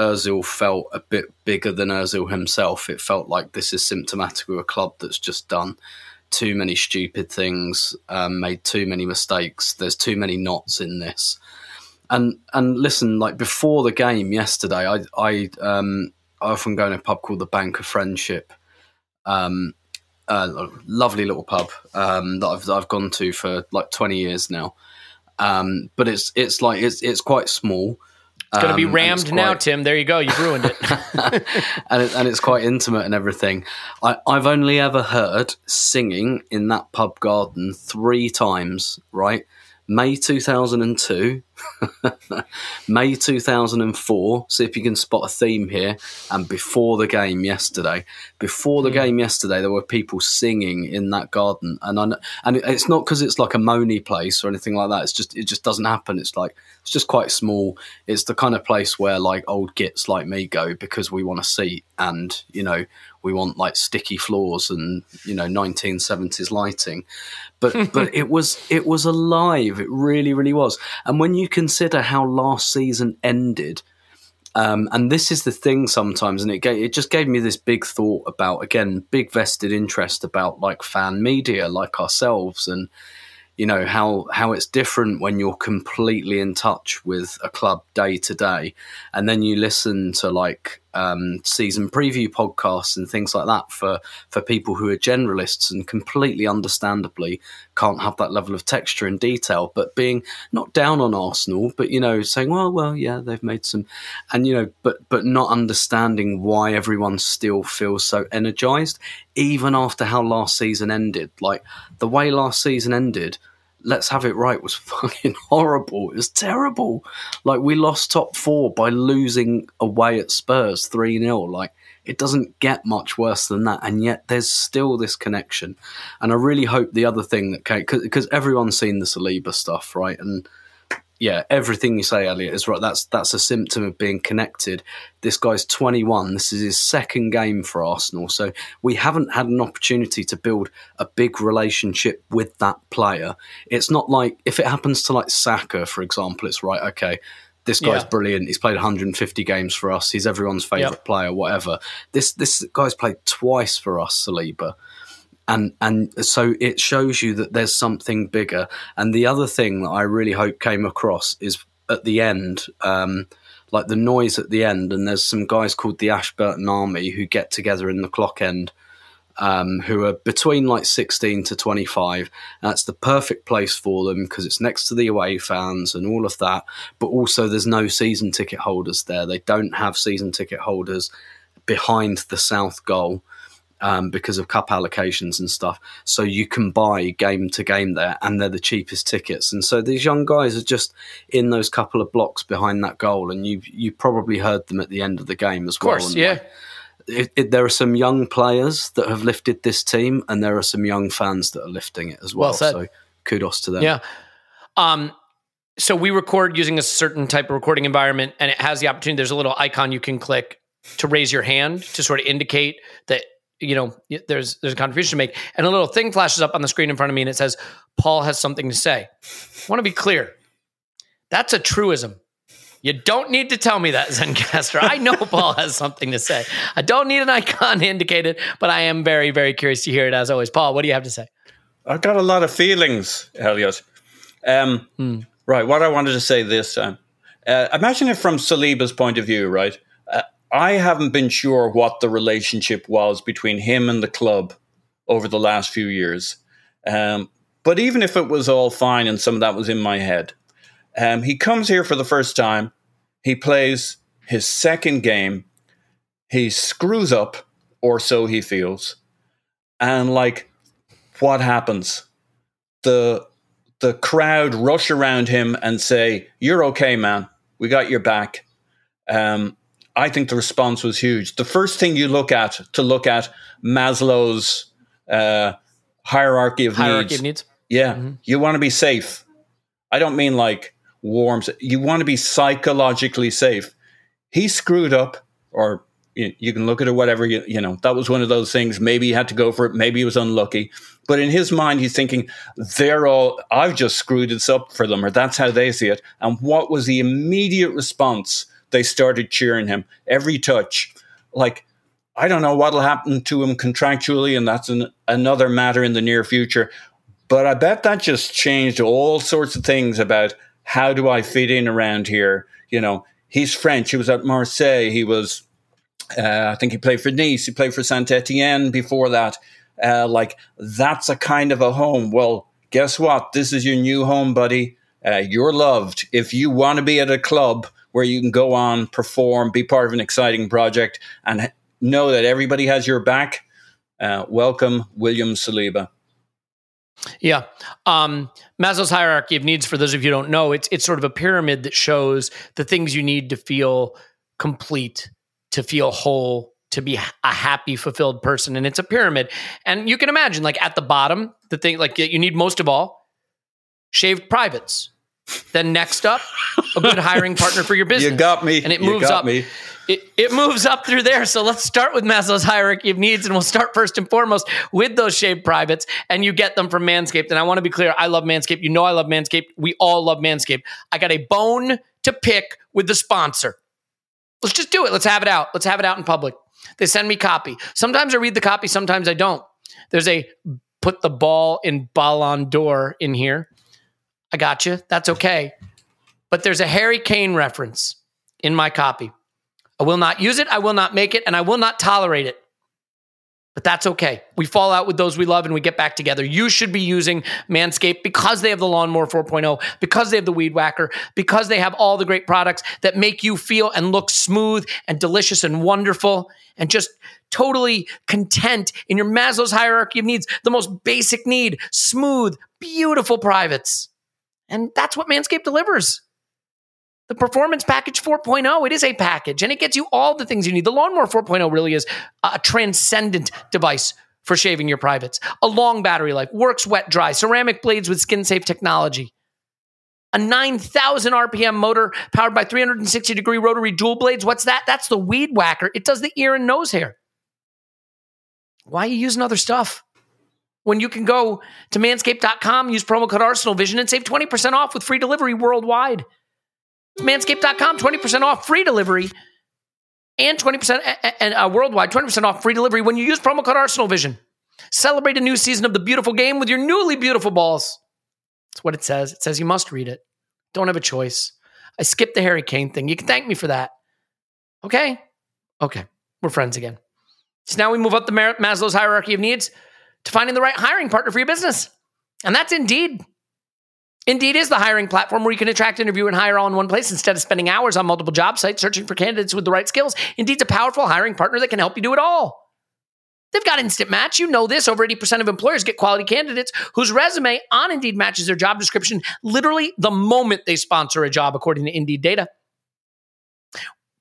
Özil felt a bit bigger than Özil himself. It felt like this is symptomatic of a club that's just done too many stupid things, um, made too many mistakes. There's too many knots in this. And and listen, like before the game yesterday, I I um I often go in a pub called the Bank of Friendship. Um, a lovely little pub um, that I've that I've gone to for like 20 years now. Um, but it's it's like it's it's quite small. It's going to be Um, rammed now, Tim. There you go. You've ruined it. and it, and it's quite intimate and everything. I, I've only ever heard singing in that pub garden three times. Right, May two thousand and two, May two thousand and four. See if you can spot a theme here. And before the game yesterday, before the hmm. game yesterday, there were people singing in that garden, and I, and it's not because it's like a moany place or anything like that. It's just it just doesn't happen. It's like it's just quite small. It's the kind of place where like old gits like me go because we want to see and you know we want like sticky floors and you know 1970s lighting. But but it was it was alive. It really really was. And when you consider how last season ended. Um, and this is the thing sometimes, and it gave, it just gave me this big thought about again big vested interest about like fan media like ourselves, and you know how how it's different when you're completely in touch with a club day to day, and then you listen to like um, season preview podcasts and things like that for for people who are generalists and completely understandably can't have that level of texture and detail, but being not down on Arsenal, but you know saying well well yeah they've made some, and you know but but not understanding why everyone still feels so energized even after how last season ended, like the way last season ended let's have it right was fucking horrible. It was terrible. Like we lost top four by losing away at Spurs 3 0. Like it doesn't get much worse than that. And yet there's still this connection. And I really hope the other thing that came, because everyone's seen the Saliba stuff, right? And yeah, everything you say, Elliot, is right. That's that's a symptom of being connected. This guy's 21. This is his second game for Arsenal, so we haven't had an opportunity to build a big relationship with that player. It's not like if it happens to like Saka, for example, it's right. Okay, this guy's Yeah. brilliant. He's played 150 games for us. He's everyone's favorite Yep. player. Whatever. This this guy's played twice for us, Saliba and and so it shows you that there's something bigger. And the other thing that I really hope came across is at the end, um, like the noise at the end, and there's some guys called the Ashburton Army who get together in the clock end. Um, who are between like 16 to 25. That's the perfect place for them because it's next to the away fans and all of that. But also, there's no season ticket holders there. They don't have season ticket holders behind the south goal um, because of cup allocations and stuff. So you can buy game to game there, and they're the cheapest tickets. And so these young guys are just in those couple of blocks behind that goal, and you you probably heard them at the end of the game as Of course, well. Yeah. like, it, it, there are some young players that have lifted this team, and there are some young fans that are lifting it as well. Well. So kudos to them. Yeah. Um, so we record using a certain type of recording environment, and it has the opportunity. There's a little icon you can click to raise your hand to sort of indicate that you know there's there's a contribution to make, and a little thing flashes up on the screen in front of me, and it says Paul has something to say. I want to be clear. That's a truism. You don't need to tell me that, Zencastr. I know Paul has something to say. I don't need an icon to indicate it, but I am very, very curious to hear it as always. Paul, what do you have to say? I've got a lot of feelings, Elliot. Um, Right, what I wanted to say this time. Uh, imagine it from Saliba's point of view, right? Uh, I haven't been sure what the relationship was between him and the club over the last few years. Um, But even if it was all fine and some of that was in my head, um, he comes here for the first time. He plays his second game. He screws up, or so he feels. And like, what happens? The the crowd rush around him and say, "You're okay, man. We got your back." Um, I think the response was huge. The first thing you look at to look at Maslow's uh, hierarchy of Hierarchy needs. of needs. Yeah, you want to be safe. I don't mean like warm. You want to be psychologically safe. He screwed up, or you, you can look at it whatever you you know. That was one of those things. Maybe he had to go for it. Maybe he was unlucky. But in his mind, he's thinking they're all. I've just screwed this up for them, or that's how they see it. And what was the immediate response? They started cheering him every touch, like. I don't know what'll happen to him contractually, and that's an, another matter in the near future. But I bet that just changed all sorts of things about how do I fit in around here. You know, he's French. He was at Marseille. He was, uh, I think he played for Nice. He played for Saint Etienne before that. Uh, like that's a kind of a home. Well, guess what? This is your new home, buddy. Uh, you're loved. If you want to be at a club where you can go on, perform, be part of an exciting project, and know that everybody has your back, uh, welcome, William Saliba. Yeah. Um, Maslow's hierarchy of needs, for those of you who don't know, it's it's sort of a pyramid that shows the things you need to feel complete, to feel whole, to be a happy, fulfilled person. And it's a pyramid. And you can imagine, like at the bottom, the thing like you need most of all, shaved privates. Then next up, a good hiring partner for your business. You got me. And it You moves got up. me. It, it moves up through there. So let's start with Maslow's hierarchy of needs, and we'll start first and foremost with those shaved privates, and you get them from Manscaped. And I want to be clear, I love Manscaped. You know I love Manscaped. We all love Manscaped. I got a bone to pick with the sponsor. Let's just do it. Let's have it out. Let's have it out in public. They send me copy. Sometimes I read the copy, sometimes I don't. There's a put the ball in Ballon d'Or in here. I got you. That's okay. But there's a Harry Kane reference in my copy. I will not use it, I will not make it, and I will not tolerate it. But that's okay. We fall out with those we love and we get back together. You should be using Manscaped because they have the Lawnmower 4.0, because they have the Weed Whacker, because they have all the great products that make you feel and look smooth and delicious and wonderful and just totally content in your Maslow's hierarchy of needs. The most basic need smooth, beautiful privates. And that's what Manscaped delivers. The Performance Package 4.0, it is a package and it gets you all the things you need. The Lawnmower 4.0 really is a transcendent device for shaving your privates. A long battery life, works wet dry, ceramic blades with skin safe technology. A 9,000 RPM motor powered by 360 degree rotary dual blades. What's that? That's the weed whacker. It does the ear and nose hair. Why are you using other stuff? When you can go to manscaped.com, use promo code Arsenal Vision, and save 20% off with free delivery worldwide. Manscaped.com, 20% off free delivery and 20% a- and uh, worldwide, 20% off free delivery when you use promo code Arsenal Vision. Celebrate a new season of the beautiful game with your newly beautiful balls. That's what it says. It says you must read it. Don't have a choice. I skipped the Harry Kane thing. You can thank me for that. Okay? Okay. We're friends again. So now we move up the Maslow's hierarchy of needs to finding the right hiring partner for your business. And that's Indeed. Indeed is the hiring platform where you can attract, interview, and hire all in one place instead of spending hours on multiple job sites searching for candidates with the right skills. Indeed's a powerful hiring partner that can help you do it all. They've got Instant Match. You know this. Over 80% of employers get quality candidates whose resume on Indeed matches their job description literally the moment they sponsor a job, according to Indeed data.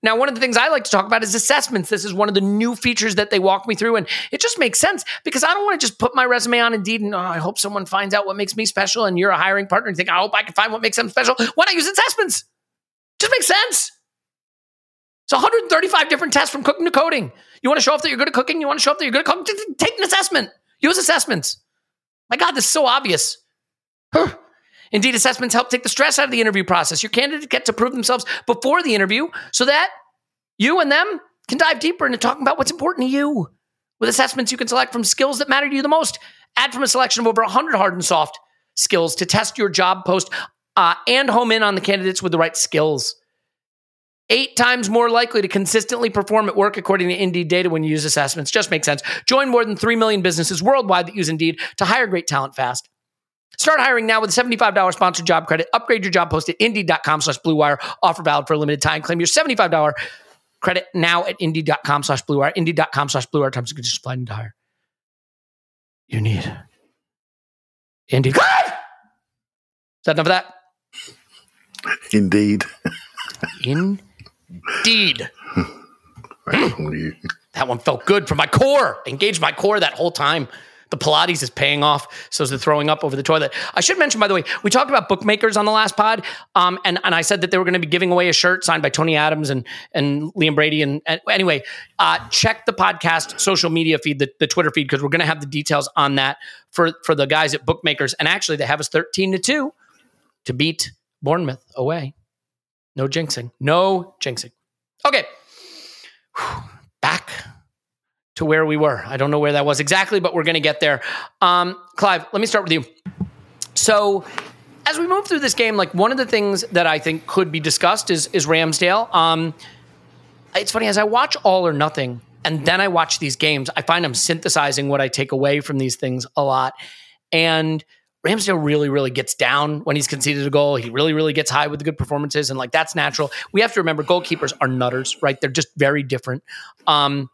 Now, one of the things I like to talk about is assessments. This is one of the new features that they walk me through, and it just makes sense because I don't want to just put my resume on Indeed and oh, I hope someone finds out what makes me special. And you're a hiring partner and think, I hope I can find what makes them special. Why not use assessments? Just makes sense. It's 135 different tests from cooking to coding. You want to show off that you're good at cooking? You want to show off that you're good at cooking? Take an assessment. Use assessments. My God, this is so obvious. Huh. Indeed, assessments help take the stress out of the interview process. Your candidate gets to prove themselves before the interview so that you and them can dive deeper into talking about what's important to you. With assessments, you can select from skills that matter to you the most. Add from a selection of over 100 hard and soft skills to test your job post uh, and home in on the candidates with the right skills. Eight times more likely to consistently perform at work, according to Indeed data, when you use assessments. Just makes sense. Join more than 3 million businesses worldwide that use Indeed to hire great talent fast. Start hiring now with a $75 sponsored job credit. Upgrade your job post at indeed.com slash blue wire. Offer valid for a limited time. Claim your $75 credit now at indeed.com slash blue wire. Indeed.com slash blue wire. Times you can just apply and hire. You need Indeed. Is that enough of that? Indeed. Indeed. Right you. That one felt good for my core. Engaged my core that whole time. The Pilates is paying off. So is the throwing up over the toilet. I should mention, by the way, we talked about bookmakers on the last pod, um, and and I said that they were going to be giving away a shirt signed by Tony Adams and and Liam Brady. And, and anyway, uh, check the podcast social media feed, the, the Twitter feed, because we're going to have the details on that for for the guys at bookmakers. And actually, they have us thirteen to two to beat Bournemouth away. No jinxing. No jinxing. Okay. Whew. Back to where we were. I don't know where that was exactly, but we're going to get there. Um, Clive, let me start with you. So, as we move through this game, like one of the things that I think could be discussed is is Ramsdale. Um, it's funny as I watch All or Nothing, and then I watch these games. I find I'm synthesizing what I take away from these things a lot, and Ramsdale really, really gets down when he's conceded a goal. He really, really gets high with the good performances, and like that's natural. We have to remember goalkeepers are nutters, right? They're just very different. Um,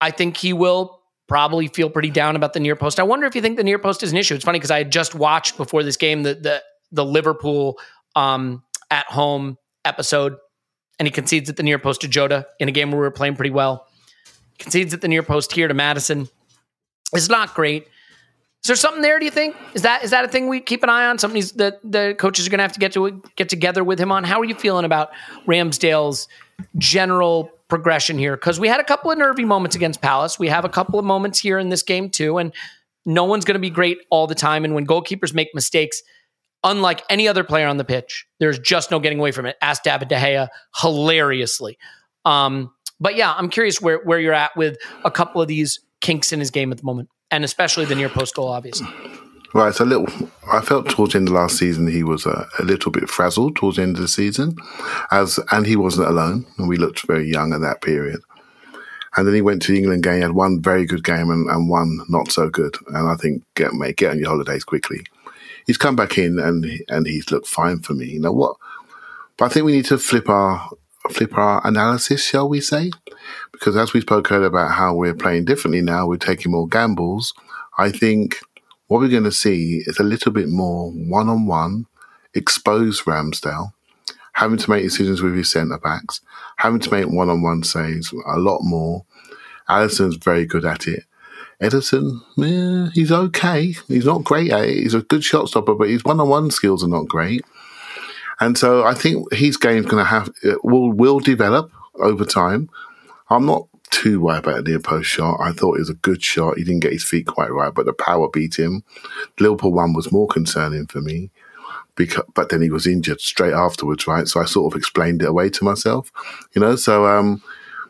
I think he will probably feel pretty down about the near post. I wonder if you think the near post is an issue. It's funny because I had just watched before this game the the, the Liverpool um, at home episode, and he concedes at the near post to Jota in a game where we were playing pretty well. Concedes at the near post here to Maddison. It's not great. Is there something there? Do you think is that is that a thing we keep an eye on? Something that the coaches are going to have to get to get together with him on. How are you feeling about Ramsdale's general progression here? Because we had a couple of nervy moments against Palace. We have a couple of moments here in this game too, and no one's going to be great all the time. And when goalkeepers make mistakes, unlike any other player on the pitch, there's just no getting away from it. Ask David De Gea hilariously. Um, but yeah, I'm curious where where you're at with a couple of these kinks in his game at the moment, and especially the near post goal, obviously. Right, so a little. I felt towards the end of last season he was a, a little bit frazzled towards the end of the season, as and he wasn't alone, and we looked very young at that period. And then he went to the England game, he had one very good game and, and one not so good. And I think get mate, get on your holidays quickly. He's come back in and and he's looked fine for me. You know what? But I think we need to flip our flip our analysis, shall we say? Because as we spoke earlier about how we're playing differently now, we're taking more gambles. I think what we're going to see is a little bit more one on one, expose Ramsdale, having to make decisions with his centre backs, having to make one on one saves a lot more. Alisson's very good at it. Ederson, yeah, he's okay. He's not great at it. He's a good shot stopper, but his one on one skills are not great. And so I think his game's going to have will will develop over time. I'm not too about the near post shot. I thought it was a good shot. He didn't get his feet quite right, but the power beat him. Liverpool one was more concerning for me. Because, but then he was injured straight afterwards, right? So I sort of explained it away to myself, you know. So, um,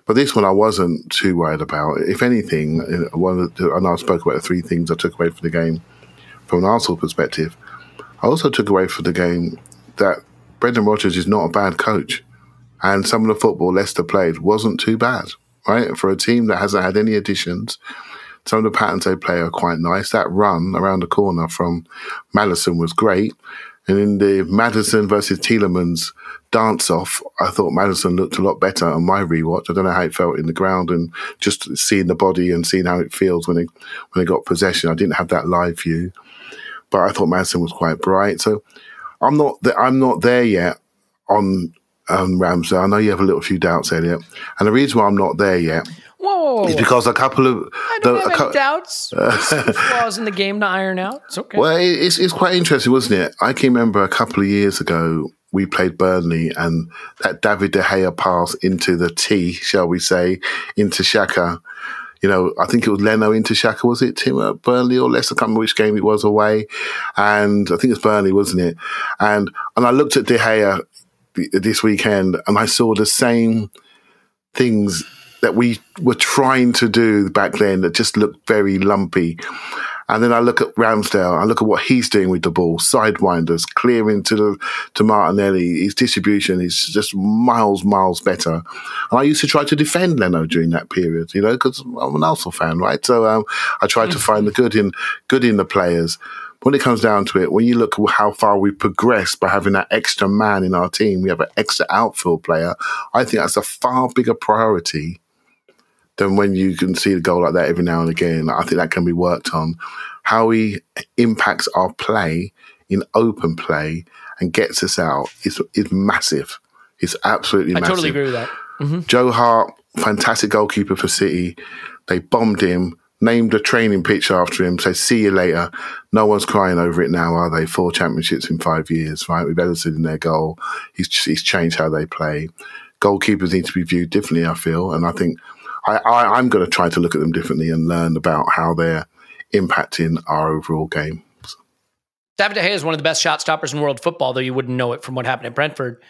but this one I wasn't too worried about. If anything, uh, one the, I know I spoke about the three things I took away from the game from an Arsenal perspective. I also took away from the game that Brendan Rodgers is not a bad coach, and some of the football Leicester played wasn't too bad, right? For a team that hasn't had any additions, some of the patterns they play are quite nice. That run around the corner from Maddison was great. And in the Maddison versus Tielemans dance off, I thought Maddison looked a lot better on my rewatch. I don't know how it felt in the ground and just seeing the body and seeing how it feels when they when they got possession. I didn't have that live view, but I thought Maddison was quite bright. So I'm not th- I'm not there yet on um, Ramsey. I know you have a little few doubts, Elliot, and the reason why I'm not there yet Whoa, is because a couple of I don't the- have cou- doubts. Some flaws in the game to iron out. It's okay. Well, it's it's quite interesting, wasn't it? I can remember a couple of years ago we played Burnley, and that David De Gea pass into the T, shall we say, into Xhaka. You know, I think it was Leno into Xhaka, was it Tim at Burnley or Leicester? I can't remember which game it was away, and I think it's Burnley, wasn't it? And and I looked at De Gea th- this weekend, and I saw the same things that we were trying to do back then that just looked very lumpy. And then I look at Ramsdale, I look at what he's doing with the ball, sidewinders, clearing to the to Martinelli. His distribution is just miles, miles better. And I used to try to defend Leno during that period, you know, because I'm an Arsenal fan, right? So um, I tried to find the good in good in the players. When it comes down to it, when you look at how far we've progressed by having that extra man in our team, we have an extra outfield player. I think that's a far bigger priority than when you can see a goal like that every now and again. I think that can be worked on. How he impacts our play in open play and gets us out is is massive. It's absolutely I massive. I totally agree with that. Mm-hmm. Joe Hart, fantastic goalkeeper for City. They bombed him, named a training pitch after him, said, see you later. No one's crying over it now, are they? Four championships in five years, right? With Ederson in their goal. He's, he's changed how they play. Goalkeepers need to be viewed differently, I feel. And I think I, I, I'm going to try to look at them differently and learn about how they're impacting our overall game. David De Gea is one of the best shot stoppers in world football, though you wouldn't know it from what happened at Brentford.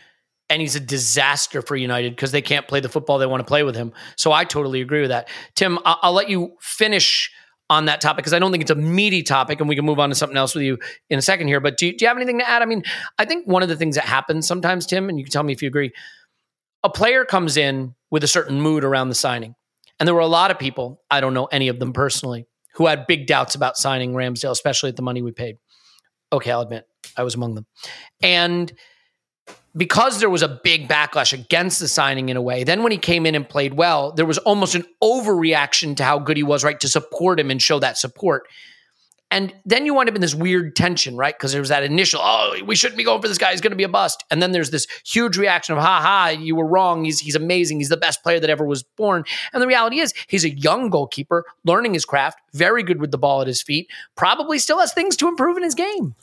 And he's a disaster for United because they can't play the football they want to play with him. So I totally agree with that. Tim, I- I'll let you finish on that topic because I don't think it's a meaty topic and we can move on to something else with you in a second here. But do you, do you have anything to add? I mean, I think one of the things that happens sometimes, Tim, and you can tell me if you agree, a player comes in with a certain mood around the signing. And there were a lot of people, I don't know any of them personally, who had big doubts about signing Ramsdale, especially at the money we paid. Okay, I'll admit I was among them. And because there was a big backlash against the signing in a way, then when he came in and played well, there was almost an overreaction to how good he was, right? To support him and show that support. And then you wind up in this weird tension, right? Because there was that initial, oh, we shouldn't be going for this guy. He's going to be a bust. And then there's this huge reaction of, ha ha, you were wrong. He's, he's amazing. He's the best player that ever was born. And the reality is, he's a young goalkeeper, learning his craft, very good with the ball at his feet, probably still has things to improve in his game.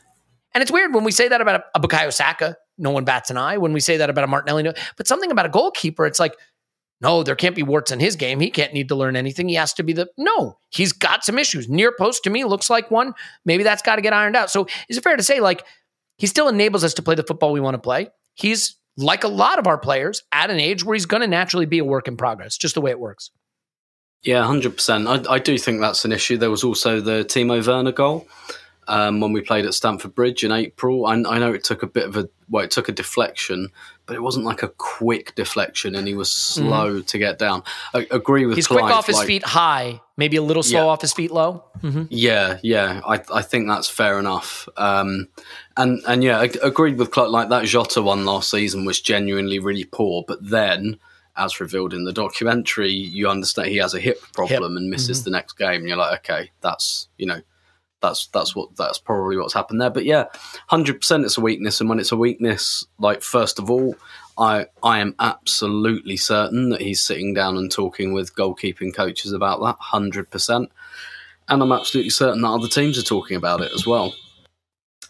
And it's weird when we say that about a, a Bukayo Saka, no one bats an eye. When we say that about a Martinelli, but something about a goalkeeper, it's like, no, there can't be warts in his game. He can't need to learn anything. He has to be the no. He's got some issues. Near post to me looks like one. Maybe that's got to get ironed out. So is it fair to say like he still enables us to play the football we want to play? He's like a lot of our players at an age where he's going to naturally be a work in progress, just the way it works. Yeah, hundred percent. I, I do think that's an issue. There was also the Timo Werner goal um, when we played at Stamford Bridge in April. I, I know it took a bit of a well, it took a deflection, but it wasn't like a quick deflection, and he was slow to get down. I agree with He's Clive, quick off his like- feet high, maybe a little slow Yeah. off his feet low. Yeah, yeah, I, I think that's fair enough. Um, and and yeah, I agreed with Clark. Like that Jota one last season was genuinely really poor, but then, as revealed in the documentary, you understand he has a hip problem and misses the next game, and you're like, okay, that's you know, that's that's what that's probably what's happened there. But yeah, hundred percent, it's a weakness, and when it's a weakness, like first of all. I, I am absolutely certain that he's sitting down and talking with goalkeeping coaches about that, hundred percent and I'm absolutely certain that other teams are talking about it as well.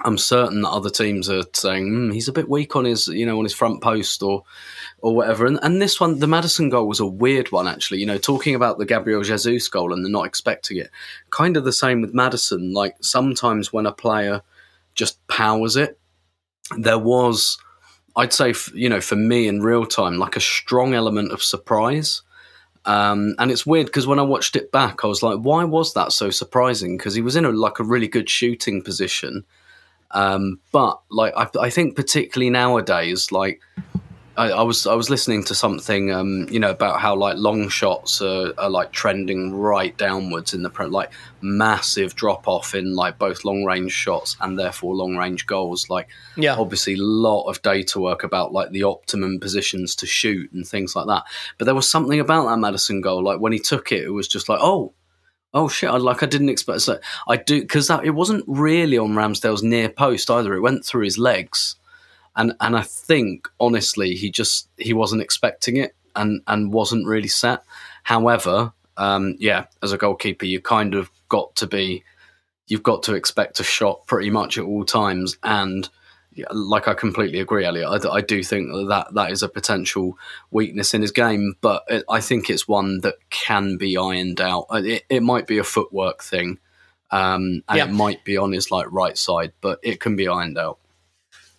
I'm certain that other teams are saying mm, he's a bit weak on his, you know, on his front post or, or whatever. And and this one, the Maddison goal was a weird one actually. You know, talking about the Gabriel Jesus goal and the not expecting it, kind of the same with Maddison. Like sometimes when a player just powers it, there was, I'd say, you know, for me in real time, like a strong element of surprise. Um, and it's weird because when I watched it back, I was like, why was that so surprising? Because he was in a, like a really good shooting position. Um, but like, I, I think particularly nowadays, like, I, I was I was listening to something, um, you know, about how like long shots are, are like trending right downwards in the pre- like massive drop off in like both long range shots and therefore long range goals. Like, Yeah. obviously a lot of data work about like the optimum positions to shoot and things like that. But there was something about that Maddison goal, like when he took it, it was just like, oh, oh shit! I, like I didn't expect. So I do because that it wasn't really on Ramsdale's near post either. It went through his legs, and and I think honestly he just he wasn't expecting it and and wasn't really set. However, um, yeah, as a goalkeeper, you kind of got to be you've got to expect a shot pretty much at all times. And like I completely agree, Elliot. I, I do think that, that is a potential weakness in his game, but it, I think it's one that can be ironed out. Uh, It, it might be a footwork thing, um, and Yeah. it might be on his like right side, but it can be ironed out.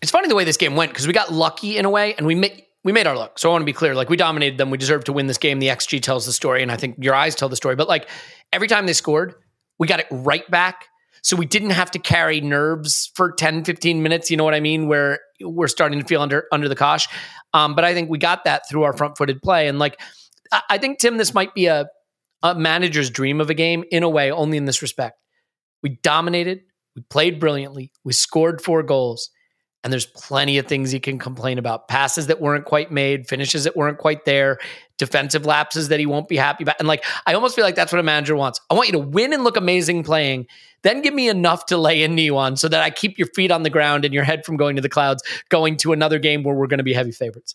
It's funny the way this game went because we got lucky in a way, and we made we made our luck. So I want to be clear: like we dominated them, we deserved to win this game. The XG tells the story, and I think your eyes tell the story. But like every time they scored, we got it right back. So we didn't have to carry nerves for 10, 15 minutes. You know what I mean? Where we're starting to feel under under the cosh. Um, but I think we got that through our front footed play, and like I, think Tim, this might be a a manager's dream of a game in a way, only in this respect. We dominated, We played brilliantly. We scored four goals. And there's plenty of things he can complain about passes that weren't quite made, finishes that weren't quite there, defensive lapses that he won't be happy about. And like, I almost feel like that's what a manager wants. I want you to win and look amazing playing, then give me enough to lay a knee on so that I keep your feet on the ground and your head from going to the clouds, going to another game where we're going to be heavy favorites.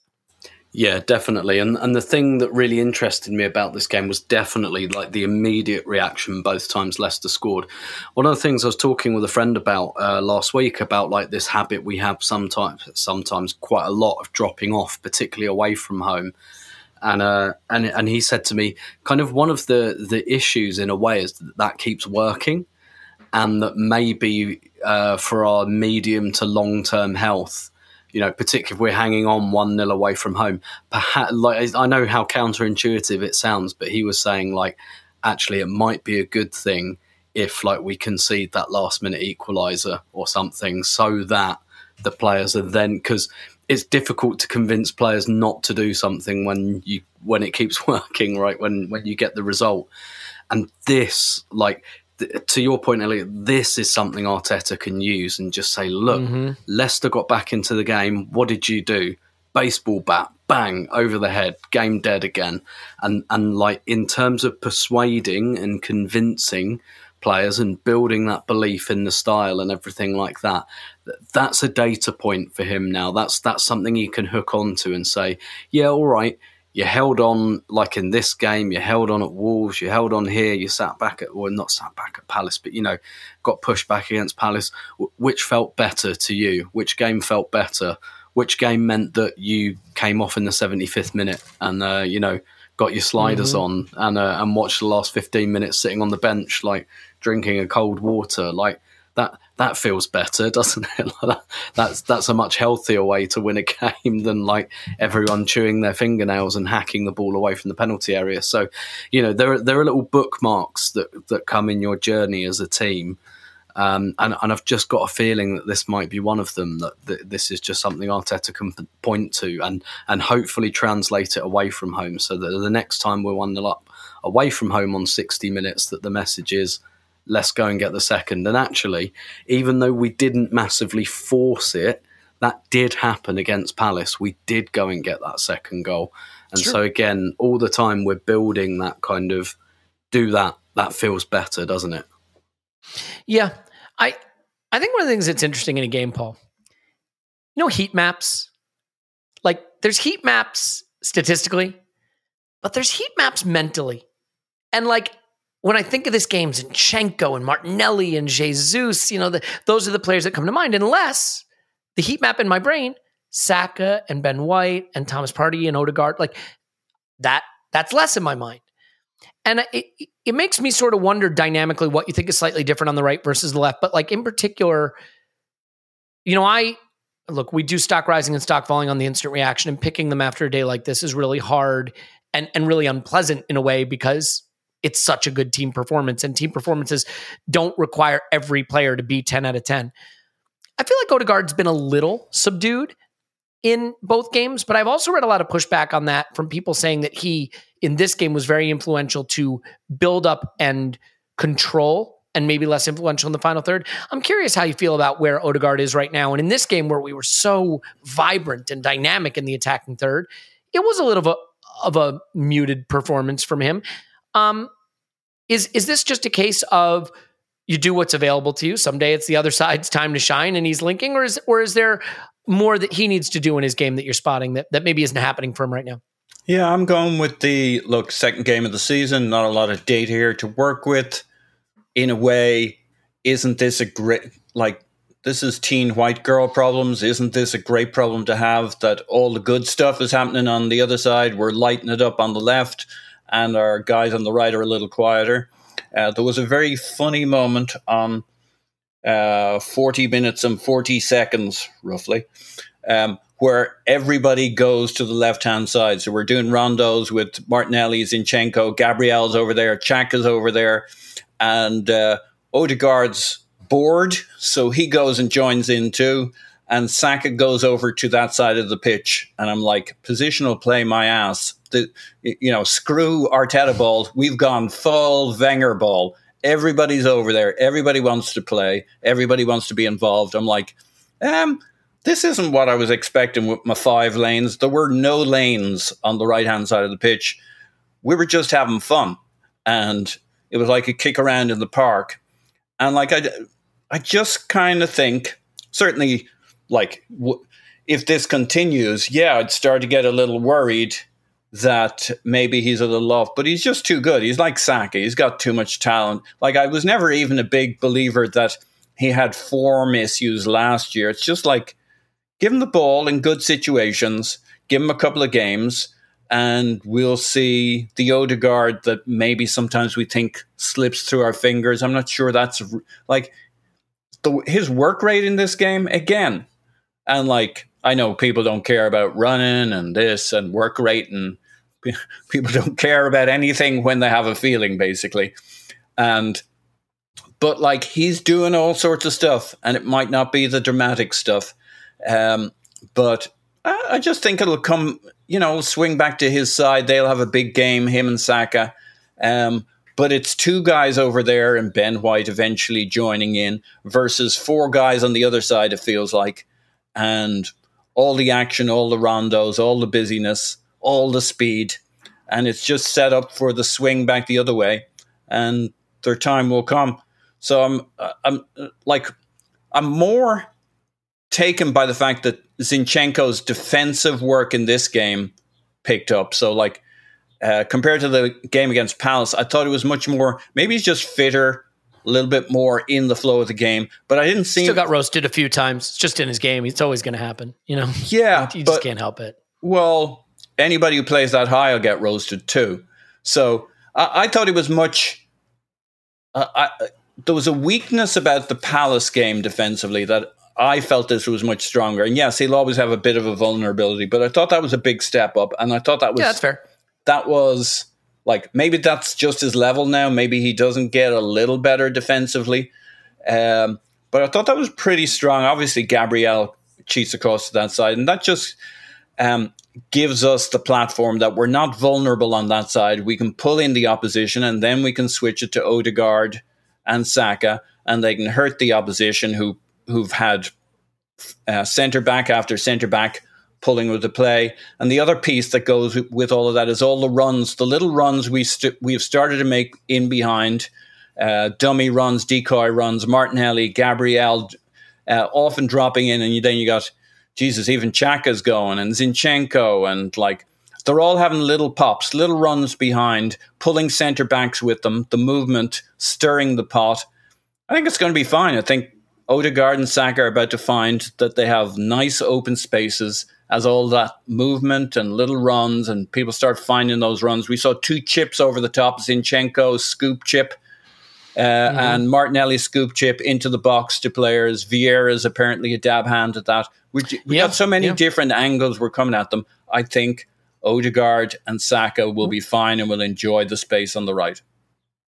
Yeah, definitely. And and the thing that really interested me about this game was definitely like the immediate reaction both times Leicester scored. One of the things I was talking with a friend about uh, last week about like this habit we have sometimes sometimes quite a lot of dropping off, particularly away from home. And uh, and and he said to me, kind of one of the the issues in a way is that that keeps working, and that maybe uh, for our medium to long term health you know, particularly if we're hanging on one nil away from home. Perhaps, like I know how counterintuitive it sounds, but he was saying like, actually, it might be a good thing if like we concede that last minute equaliser or something, so that the players are then because it's difficult to convince players not to do something when you when it keeps working, right? When when you get the result, and this like to your point, Elliot, this is something Arteta can use and just say, look, mm-hmm. Leicester got back into the game. What did you do? Baseball bat, bang, over the head, game dead again. And and like in terms of persuading and convincing players and building that belief in the style and everything like that, that's a data point for him now. That's that's something he can hook onto and say, yeah, all right, you held on like in this game, you held on at Wolves, you held on here, you sat back at well not sat back at Palace, but you know, got pushed back against Palace. Which felt better to you? Which game felt better? Which game meant that you came off in the 75th minute and uh, you know got your sliders mm-hmm. on and uh, and watched the last 15 minutes sitting on the bench like drinking a cold water like that that feels better, doesn't it? that's that's a much healthier way to win a game than like everyone chewing their fingernails and hacking the ball away from the penalty area. So, you know, there are, there are little bookmarks that that come in your journey as a team. Um, and, and I've just got a feeling that this might be one of them. That, that this is just something Arteta can point to and and hopefully translate it away from home, so that the next time we're one 0 up away from home on sixty minutes, that the message is let's go and get the second. And actually, even though we didn't massively force it, that did happen against Palace. We did go and get that second goal. And so again, all the time we're building that kind of do that. That feels better, doesn't it? Yeah. I I think one of the things that's interesting in a game, Paul, you know heat maps? Like there's heat maps statistically, but there's heat maps mentally. And like when I think of this game, Zinchenko and Martinelli and Jesus, you know, the, those are the players that come to mind, unless the heat map in my brain, Saka and Ben White and Thomas Partey and Odegaard, like that, that's less in my mind. And it, it makes me sort of wonder dynamically what you think is slightly different on the right versus the left. But like in particular, you know, I look, we do stock rising and stock falling on the instant reaction, and picking them after a day like this is really hard and, and really unpleasant in a way because it's such a good team performance, and team performances don't require every player to be 10 out of 10. I feel like Odegaard's been a little subdued in both games, but I've also read a lot of pushback on that from people saying that he, in this game, was very influential to build up and control and maybe less influential in the final third. I'm curious how you feel about where Odegaard is right now. And in this game where we were so vibrant and dynamic in the attacking third, it was a little of a, of a muted performance from him. Um, is is this just a case of you do what's available to you? Someday it's the other side's time to shine, and he's linking, or is or is there more that he needs to do in his game that you're spotting that that maybe isn't happening for him right now? Yeah, I'm going with the look second game of the season. Not a lot of data here to work with. In a way, isn't this a great like this is teen white girl problems. Isn't this a great problem to have that all the good stuff is happening on the other side? We're lighting it up on the left and our guys on the right are a little quieter. Uh, there was a very funny moment on uh, 40 minutes and 40 seconds, roughly, um, where everybody goes to the left hand side. So we're doing rondos with Martinelli, Zinchenko, Gabriel's over there, Xhaka's over there, and uh, Odegaard's bored, so he goes and joins in too. And Saka goes over to that side of the pitch, and I'm like, positional play my ass the you know screw Arteta ball. We've gone full Wenger ball. everybody's over there. Everybody wants to play. Everybody wants to be involved. I'm like, um, this isn't what I was expecting with my five lanes. There were no lanes on the right hand side of the pitch. We were just having fun, and it was like a kick around in the park. And like I, I just kind of think, certainly, like w- if this continues, yeah, I'd start to get a little worried that maybe he's a little off, but he's just too good. He's like Saka. He's got too much talent. Like I was never even a big believer that he had form issues last year. It's just like give him the ball in good situations, give him a couple of games, and we'll see the Odegaard that maybe sometimes we think slips through our fingers. I'm not sure that's like the, his work rate in this game again. And like I know people don't care about running and this and work rate and people don't care about anything when they have a feeling basically. And but like he's doing all sorts of stuff and it might not be the dramatic stuff um, but I, I, just think it'll come you know swing back to his side. They'll have a big game him and Saka um, but it's two guys over there and Ben White eventually joining in versus four guys on the other side it feels like and all the action all the rondos all the busyness all the speed, and it's just set up for the swing back the other way, and their time will come. So I'm, I'm like, I'm more taken by the fact that Zinchenko's defensive work in this game picked up. So like. Uh, compared to the game against Palace, I thought it was much more. Maybe he's just fitter, a little bit more in the flow of the game. But I didn't see. Still got roasted a few times. It's just in his game. It's always going to happen. You know. Yeah, you just can't help it. Well, anybody who plays that high will get roasted too. So I, I thought it was much. Uh, I, there was a weakness about the Palace game defensively that I felt this was much stronger. And yes, he'll always have a bit of a vulnerability, but I thought that was a big step up. And I thought that was yeah, that's fair. That was like maybe that's just his level now. Maybe he doesn't get a little better defensively. Um, but I thought that was pretty strong. Obviously, Gabriel cheats across to that side, and that just um, gives us the platform that we're not vulnerable on that side. We can pull in the opposition and then we can switch it to Odegaard and Saka, and they can hurt the opposition who who've had uh, centre back after centre back pulling with the play. And the other piece that goes with all of that is all the runs, the little runs we st- we've started to make in behind, uh, dummy runs, decoy runs, Martinelli, Gabriel, uh, often dropping in, and then you got Jesus, even Xhaka's going and Zinchenko and like they're all having little pops, little runs behind, pulling centre backs with them, the movement, stirring the pot. I think it's going to be fine. I think Odegaard and Saka are about to find that they have nice open spaces as all that movement and little runs and people start finding those runs. We saw two chips over the top, Zinchenko scoop chip uh, mm-hmm. and Martinelli scoop chip into the box to players. Vieira's apparently a dab hand at that. We, we got so many different angles we're coming at them. I think Odegaard and Saka will be fine and will enjoy the space on the right.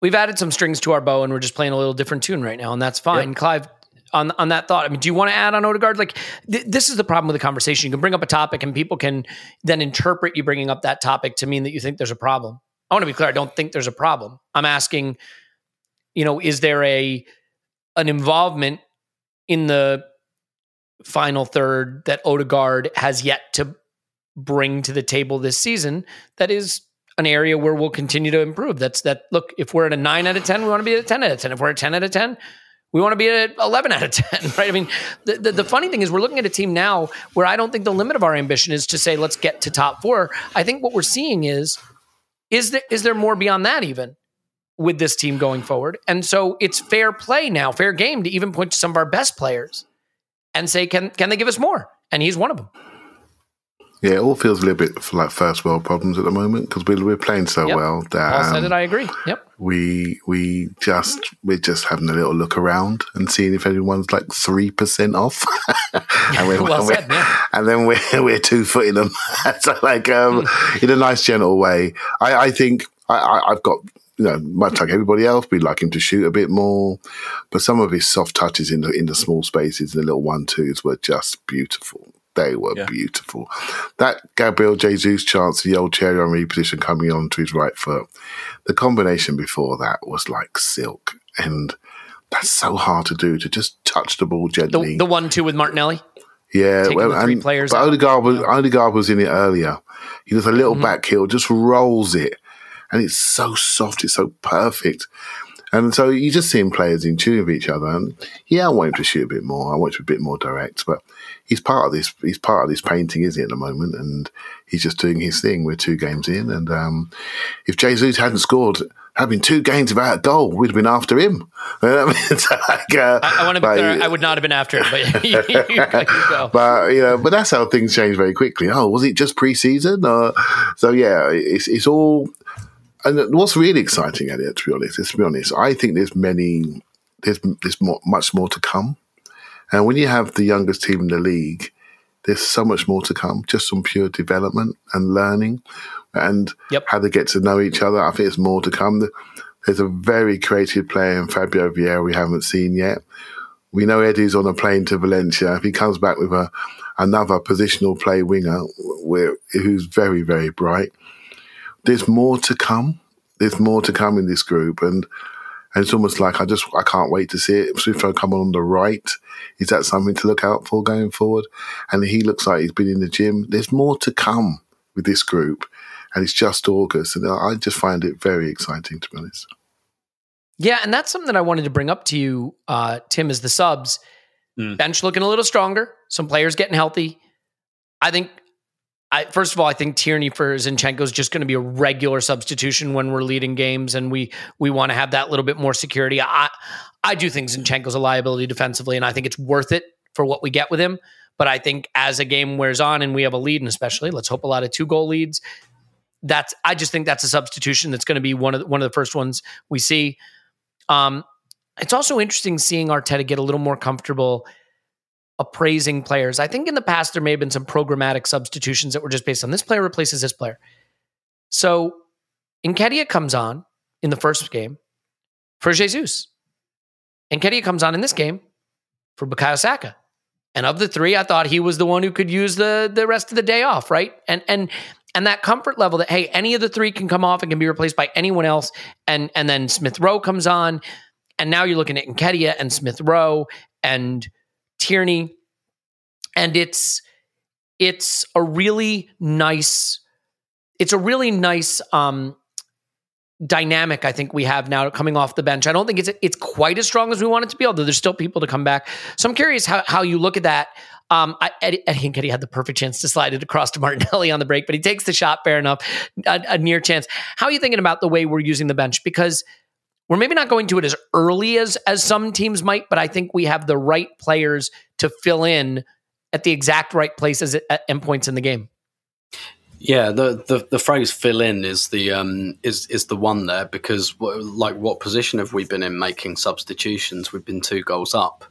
We've added some strings to our bow and we're just playing a little different tune right now, and that's fine. Yep. Clive, on on that thought, I mean, do you want to add on Odegaard? Like, th- this is the problem with the conversation. You can bring up a topic, and people can then interpret you bringing up that topic to mean that you think there's a problem. I want to be clear. I don't think there's a problem. I'm asking, you know, is there a an involvement in the final third that Odegaard has yet to bring to the table this season that is an area where we'll continue to improve. That's that look, if we're at a nine out of 10, we want to be at a 10 out of 10. If we're at 10 out of 10, we want to be at 11 out of 10, right? I mean, the, the, the, funny thing is, we're looking at a team now where I don't think the limit of our ambition is to say, let's get to top four. I think what we're seeing is, is there, is there more beyond that even with this team going forward? And so it's fair play now, fair game to even point to some of our best players and say, can can they give us more? And he's one of them. Yeah, it all feels a little bit like first world problems at the moment because we're, we're playing so yep. well that Paul said um, it. I agree. Yep. We we just we're just having a little look around and seeing if anyone's like three percent off, and, we're, well we're, said, yeah. and then we're we're two footing them. so like um, in a nice gentle way. I, I think I, I, I've got you know, much like everybody else, we'd like him to shoot a bit more. But some of his soft touches in the in the small spaces and the little one twos were just beautiful. They were Yeah. beautiful. That Gabriel Jesus chance, the old Thierry Henry position coming on to his right foot, the combination before that was like silk. And that's so hard to do, to just touch the ball gently. The, the one two with Martinelli. Yeah, well, and, players but. Odegaard was Odegaard was in it earlier. He does a little Mm-hmm. back heel, just rolls it, and it's so soft, it's so perfect. And so you just seeing players in tune with each other. And yeah, I want him to shoot a bit more. I want him to be a bit more direct. But he's part of this. He's part of this painting, is he, at the moment? And he's just doing his thing. We're two games in, and um, if Jesus hadn't scored, having two games without a goal, we'd have been after him. You know what I mean? Like, uh, I, I want to be clear. I would not have been after him, but you, you but you know, but that's how things change very quickly. Oh, was it just pre-season? Or, so yeah, it's it's all. And what's really exciting Elliot, to be honest, is to be honest, I think there's many, there's there's more, much more to come. And when you have the youngest team in the league, there's so much more to come, just from pure development and learning, and Yep. how they get to know each other. I think there's more to come. There's a very creative player in Fabio Vieira we haven't seen yet. We know Eddie's on a plane to Valencia. If he comes back with a another positional play winger, who's very very bright, there's more to come. There's more to come in this group, and and it's almost like I just I can't wait to see it. Swift come on the right. Is that something to look out for going forward? And he looks like he's been in the gym. There's more to come with this group, and it's just August, and I just find it very exciting to be honest. Yeah, and that's something that I wanted to bring up to you, uh, Tim, is the subs. Mm. Bench looking a little stronger. Some players getting healthy. I think, I first of all, I think Tierney for Zinchenko is just going to be a regular substitution when we're leading games, and we we want to have that little bit more security. I I do think Zinchenko's a liability defensively, and I think it's worth it for what we get with him. But I think as a game wears on and we have a lead, and especially let's hope a lot of two goal leads, that's I just think that's a substitution that's going to be one of the, one of the first ones we see. Um, it's also interesting seeing Arteta get a little more comfortable appraising players. I think in the past there may have been some programmatic substitutions that were just based on this player replaces this player. So Nketiah comes on in the first game for Jesus. Nketiah comes on in this game for Bukayo Saka. And of the three, I thought he was the one who could use the the rest of the day off, right? And and and that comfort level that hey, any of the three can come off and can be replaced by anyone else. And and then Smith Rowe comes on, and now you're looking at Nketiah and Smith Rowe and Tierney, and it's it's a really nice it's a really nice um dynamic I think we have now coming off the bench. I don't think it's it's quite as strong as we want it to be, although there's still people to come back. So I'm curious how how you look at that. Um, I, Eddie, Eddie Nketiah had the perfect chance to slide it across to Martinelli on the break, but he takes the shot fair enough, a, a near chance. How are you thinking about the way we're using the bench? Because we're maybe not going to it as early as as some teams might, but I think we have the right players to fill in at the exact right places at, at endpoints in the game. Yeah, the, the the phrase "fill in" is the um is is the one there because like what position have we been in making substitutions? We've been two goals up.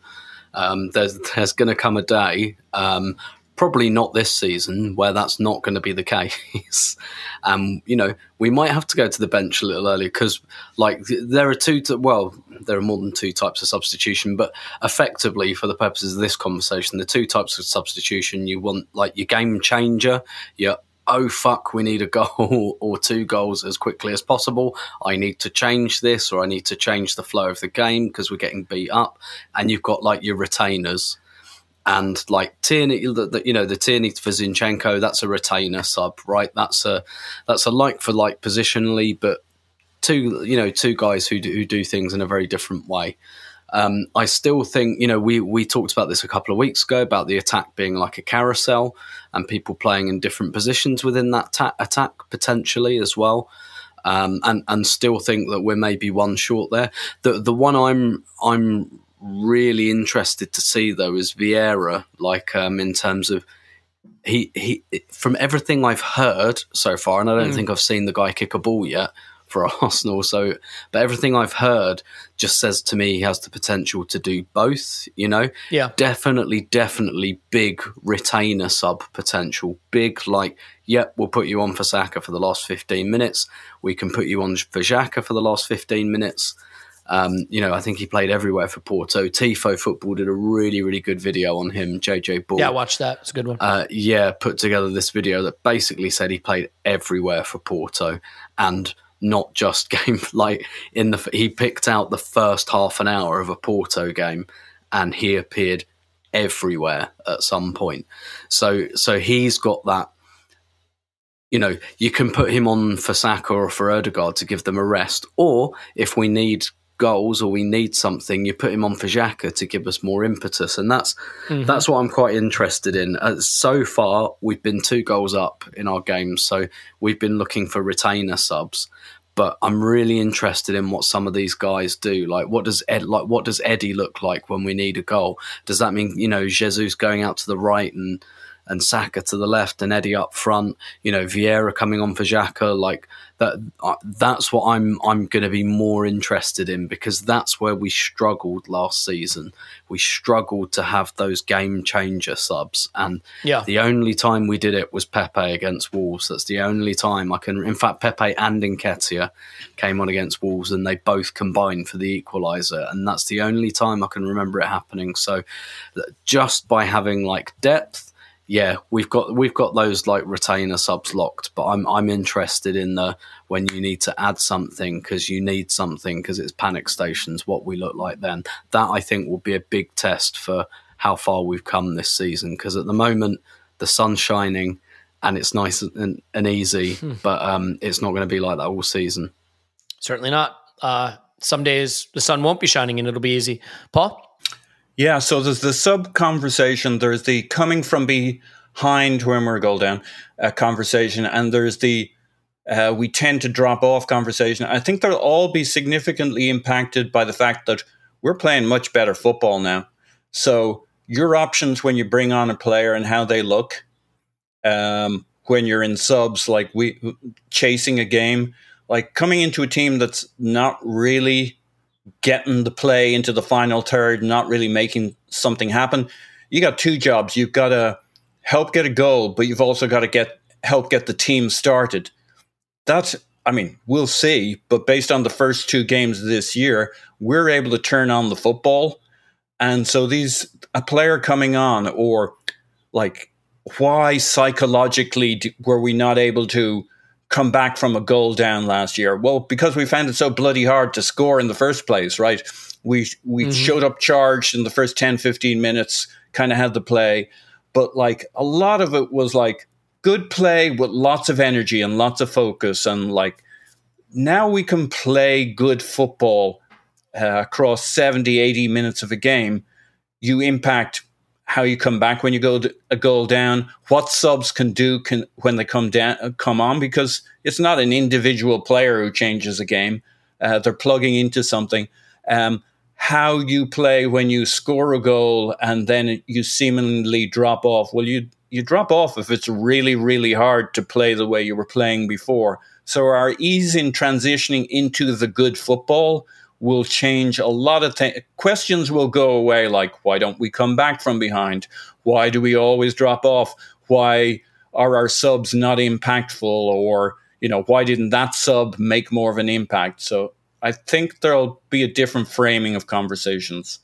Um, there's there's going to come a day, um, probably not this season, where that's not going to be the case. um, you know, we might have to go to the bench a little earlier because, like, th- there are two. Well, there are more than two types of substitution, but effectively, for the purposes of this conversation, the two types of substitution you want, like, your game changer, your oh fuck, we need a goal or two goals as quickly as possible. I need to change this or I need to change the flow of the game because we're getting beat up. And you've got like your retainers. And like Tierney, you know, the Tierney for Zinchenko, that's a retainer sub, right? That's a that's a like for like positionally, but two, you know, two guys who do, who do things in a very different way. Um, I still think, you know, we, we talked about this a couple of weeks ago about the attack being like a carousel and people playing in different positions within that ta- attack potentially as well. Um, and and still think that we're maybe one short there. The the one I'm I'm really interested to see though is Vieira, like um, in terms of he he from everything I've heard so far, and I don't think I've seen the guy kick a ball yet for Arsenal. So, but everything I've heard just says to me he has the potential to do both. You know, Yeah. definitely, definitely big retainer sub potential. Big, like, yep, we'll put you on for Saka for the last 15 minutes. We can put you on for Xhaka for the last 15 minutes. Um, you know, I think he played everywhere for Porto. Tifo Football did a really, really good video on him. JJ Bull. Yeah, watch that. It's a good one. uh, yeah, put together this video that basically said he played everywhere for Porto and not just game like in the he picked out the first half an hour of a Porto game and he appeared everywhere at some point. So so he's got that you know, you can put him on for Saka or for Odegaard to give them a rest, or if we need goals or we need something, you put him on for Xhaka to give us more impetus, and that's that's what I'm quite interested in. Uh, so far, we've been two goals up in our games, so we've been looking for retainer subs. But I'm really interested in what some of these guys do. Like, what does Ed, like what does Eddie look like when we need a goal? Does that mean you know Jesus going out to the right and and Saka to the left and Eddie up front. You know, Vieira coming on for Xhaka. Like that. Uh, that's what I'm. I'm going to be more interested in because that's where we struggled last season. We struggled to have those game changer subs, and Yeah. the only time we did it was Pepe against Wolves. That's the only time I can. In fact, Pepe and Nketiah came on against Wolves, and they both combined for the equaliser, and that's the only time I can remember it happening. So, just by having like depth yeah, we've got we've got those like retainer subs locked, but I'm I'm interested in the when you need to add something because you need something because it's panic stations. What we look like then that I think will be a big test for how far we've come this season. Because at the moment the sun's shining and it's nice and, and easy, but um, it's not going to be like that all season. Certainly not. Uh, some days the sun won't be shining and it'll be easy. Paul? Yeah, so there's the sub conversation, there's the coming from behind when we're goal down uh, conversation, and there's the uh, we tend to drop off conversation. I think they'll all be significantly impacted by the fact that we're playing much better football now. So your options when you bring on a player and how they look, um, when you're in subs, like we chasing a game, like coming into a team that's not really getting the play into the final third, not really making something happen. You got two jobs. You've got to help get a goal, but you've also got to get help get the team started. That's I mean, we'll see, but based on the first two games this year, we're able to turn on the football. And so these a player coming on or like why psychologically were we not able to come back from a goal down last year? Well, because we found it so bloody hard to score in the first place, right? We we showed up charged in the first 10 15 minutes, kind of had the play, but like a lot of it was like good play with lots of energy and lots of focus and like now we can play good football uh, across 70 80 minutes of a game you impact how you come back when you go a goal down what subs can do can when they come down uh, come on because it's not an individual player who changes a game. Uh, they're plugging into something. Um, how you play when you score a goal and then you seemingly drop off. Well you you drop off if it's really really hard to play the way you were playing before. So our ease in transitioning into the good football will change a lot of things. Questions will go away, like why don't we come back from behind? Why do we always drop off? Why are our subs not impactful? Or you know, why didn't that sub make more of an impact? So I think there'll be a different framing of conversations.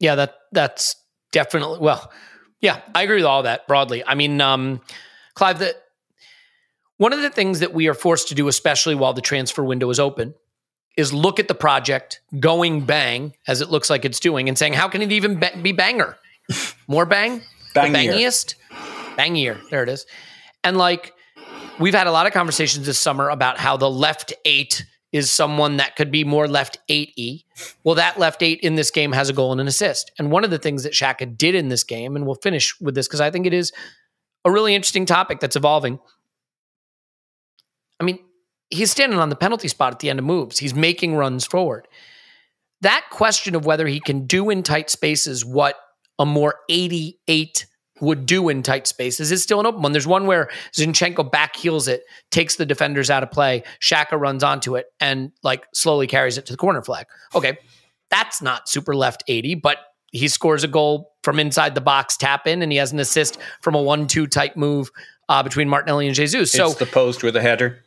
Yeah, that that's definitely well. Yeah, I agree with all that broadly. I mean, um, Clive, that one of the things that we are forced to do, especially while the transfer window is open, is look at the project going bang as it looks like it's doing, and saying, how can it even be banger? More bang, the bangiest, bangier. There it is. And like we've had a lot of conversations this summer about how the left eight is someone that could be more left eight e. Well, that left eight in this game has a goal and an assist. And one of the things that Xhaka did in this game, and we'll finish with this because I think it is a really interesting topic that's evolving. I mean, he's standing on the penalty spot at the end of moves. He's making runs forward. That question of whether he can do in tight spaces what a more 88 would do in tight spaces is still an open one. There's one where Zinchenko back heels it, takes the defenders out of play, Xhaka runs onto it, and like slowly carries it to the corner flag. Okay, that's not super left 80, but he scores a goal from inside the box tap in, and he has an assist from a one-two type move uh, between Martinelli and Jesus. So the post with a header.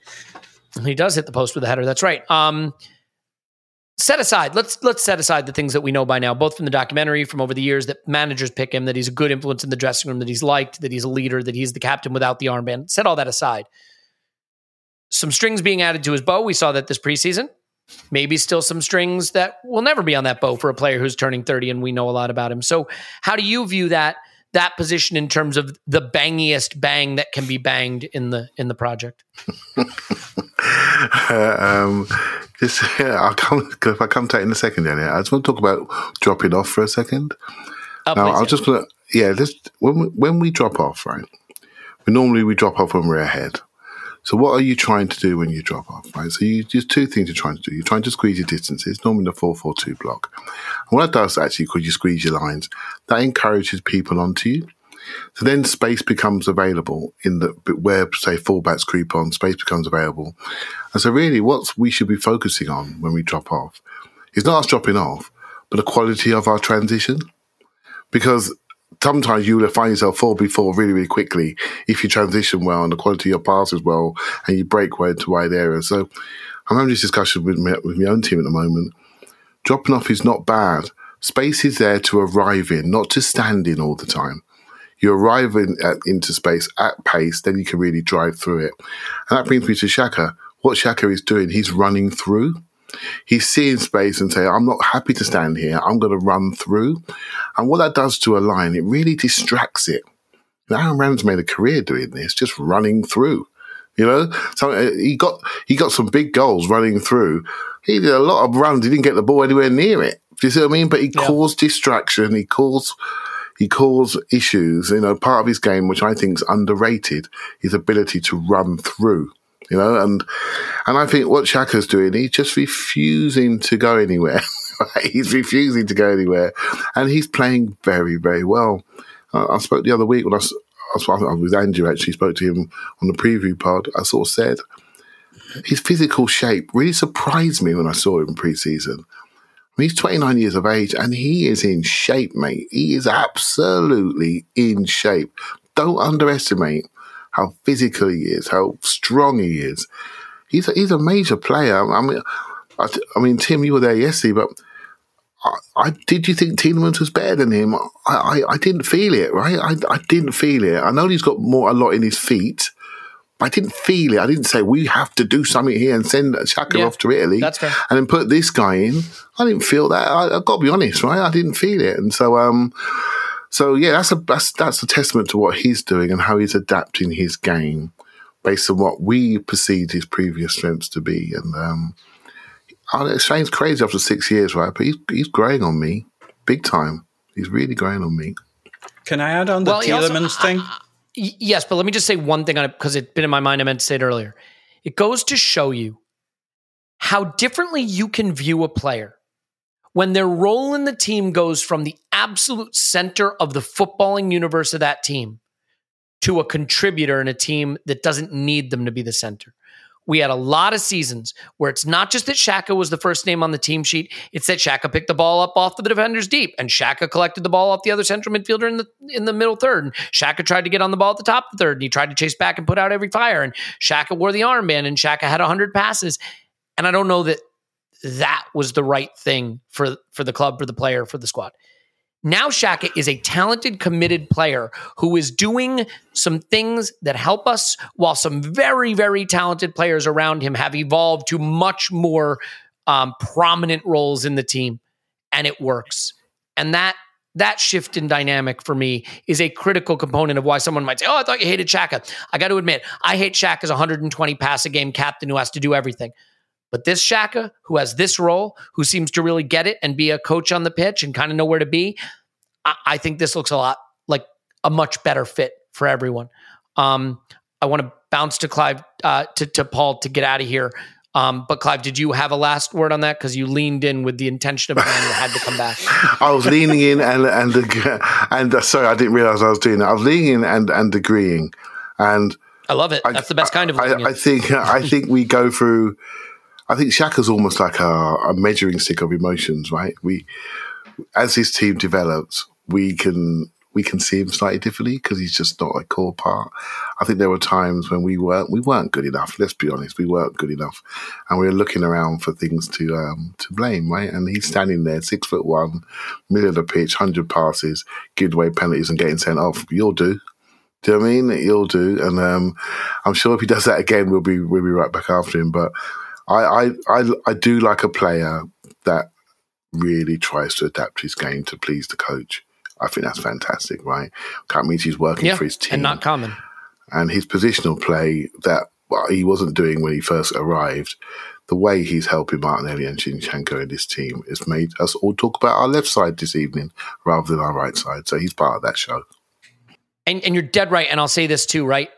He does hit the post with a header. That's right. Um, set aside let's let's set aside the things that we know by now both from the documentary from over the years that managers pick him that he's a good influence in the dressing room that he's liked that he's a leader that he's the captain without the armband. Set all that aside. Some strings being added to his bow. We saw that this preseason. Maybe still some strings that will never be on that bow for a player who's turning 30 and we know a lot about him. So how do you view that that position in terms of the bangiest bang that can be banged in the in the project um, just yeah, I'll come if I come to it in a second, Elliot. I just want to talk about dropping off for a second. Oh, now, I'll just gonna yeah, just when we, when we drop off, right? We normally we drop off when we're ahead. So what are you trying to do when you drop off, right? So you there's two things you're trying to do. You're trying to squeeze your distances, normally the four four two block. And what that does actually, because you squeeze your lines, that encourages people onto you. So then space becomes available in the where say fullbacks creep on, space becomes available. And so really what we should be focusing on when we drop off is not us dropping off, but the quality of our transition. Because sometimes you will find yourself fall before really, really quickly if you transition well and the quality of your pass is well and you break well into wide areas. So I'm having this discussion with my, with my own team at the moment. Dropping off is not bad. Space is there to arrive in, not to stand in all the time you arrive in, at, into space at pace, then you can really drive through it. And that brings me to Xhaka. What Xhaka is doing, he's running through. He's seeing space and saying, I'm not happy to stand here. I'm going to run through. And what that does to a line, it really distracts it. Now, Aaron Ram's made a career doing this, just running through. You know, so uh, he got he got some big goals running through. He did a lot of runs. He didn't get the ball anywhere near it. Do you see what I mean? But he Yeah. caused distraction. He caused he caused issues. You know, part of his game, which I think is underrated, his ability to run through. You know, and and I think what Xhaka's doing, he's just refusing to go anywhere. He's refusing to go anywhere, and he's playing very, very well. Uh, I spoke the other week when I I I was with Andrew. Actually, spoke to him on the preview pod. I sort of said his physical shape really surprised me when I saw him pre-season. He's 29 years of age and he is in shape, mate. He is absolutely in shape. Don't underestimate how physical he is, how strong he is. He's a, he's a major player. I mean, I, I mean, Tim, you were there yesterday, but I, I did you think Tielemans was better than him? I, I, I didn't feel it, right? I, I didn't feel it. I know he's got more a lot in his feet, I didn't feel it. I didn't say we have to do something here and send Xhaka Yeah, off to Italy that's fair. and then put this guy in. I didn't feel that. I, I've got to be honest, right? I didn't feel it, and so um, so yeah, that's a that's that's a testament to what he's doing and how he's adapting his game based on what we perceived his previous strengths to be. And um, I- it sounds crazy after six years, right? But he's he's growing on me big time. He's really growing on me. Can I add on the Well, he also- Tielemans thing? Yes, but let me just say one thing on it because it's been in my mind. I meant to say it earlier. It goes to show you how differently you can view a player when their role in the team goes from the absolute center of the footballing universe of that team to a contributor in a team that doesn't need them to be the center. We had a lot of seasons where it's not just that Xhaka was the first name on the team sheet, it's that Xhaka picked the ball up off the defenders deep and Xhaka collected the ball off the other central midfielder in the in the middle third. And Xhaka tried to get on the ball at the top of the third and he tried to chase back and put out every fire. And Xhaka wore the armband and Xhaka had 100 passes. And I don't know that that was the right thing for for the club, for the player, for the squad. Now Xhaka is a talented, committed player who is doing some things that help us, while some very, very talented players around him have evolved to much more um, prominent roles in the team, and it works. And that that shift in dynamic for me is a critical component of why someone might say, "Oh, I thought you hated Xhaka." I got to admit, I hate Xhaka's 120 pass a game captain who has to do everything. But this Xhaka, who has this role, who seems to really get it and be a coach on the pitch and kind of know where to be, I, I think this looks a lot like a much better fit for everyone. Um, I want to bounce to Clive, uh, to, to Paul to get out of here. Um, but Clive, did you have a last word on that? Because you leaned in with the intention of you had to come back. I was leaning in and and and uh, sorry, I didn't realize I was doing that. I was leaning in and and agreeing, and I love it. I- That's the best kind of I, I think I think we go through. I think Xhaka's almost like a, a measuring stick of emotions, right? We, as his team develops, we can we can see him slightly differently because he's just not a core part. I think there were times when we weren't we weren't good enough. Let's be honest, we weren't good enough, and we were looking around for things to um, to blame, right? And he's standing there, six foot one, middle of the pitch, hundred passes, giving away penalties and getting sent off. You'll do. Do you know I mean? You'll do, and um, I'm sure if he does that again, we'll be we'll be right back after him. But I I I, I do like a player that really tries to adapt his game to please the coach. I think that's fantastic, right? That means he's working Yeah, for his team and not common. and his positional play that well, he wasn't doing when he first arrived. The way he's helping Martinelli and Zinchenko in his team has made us all talk about our left side this evening rather than our right side. So he's part of that show. And, and you're dead right. And I'll say this too, right?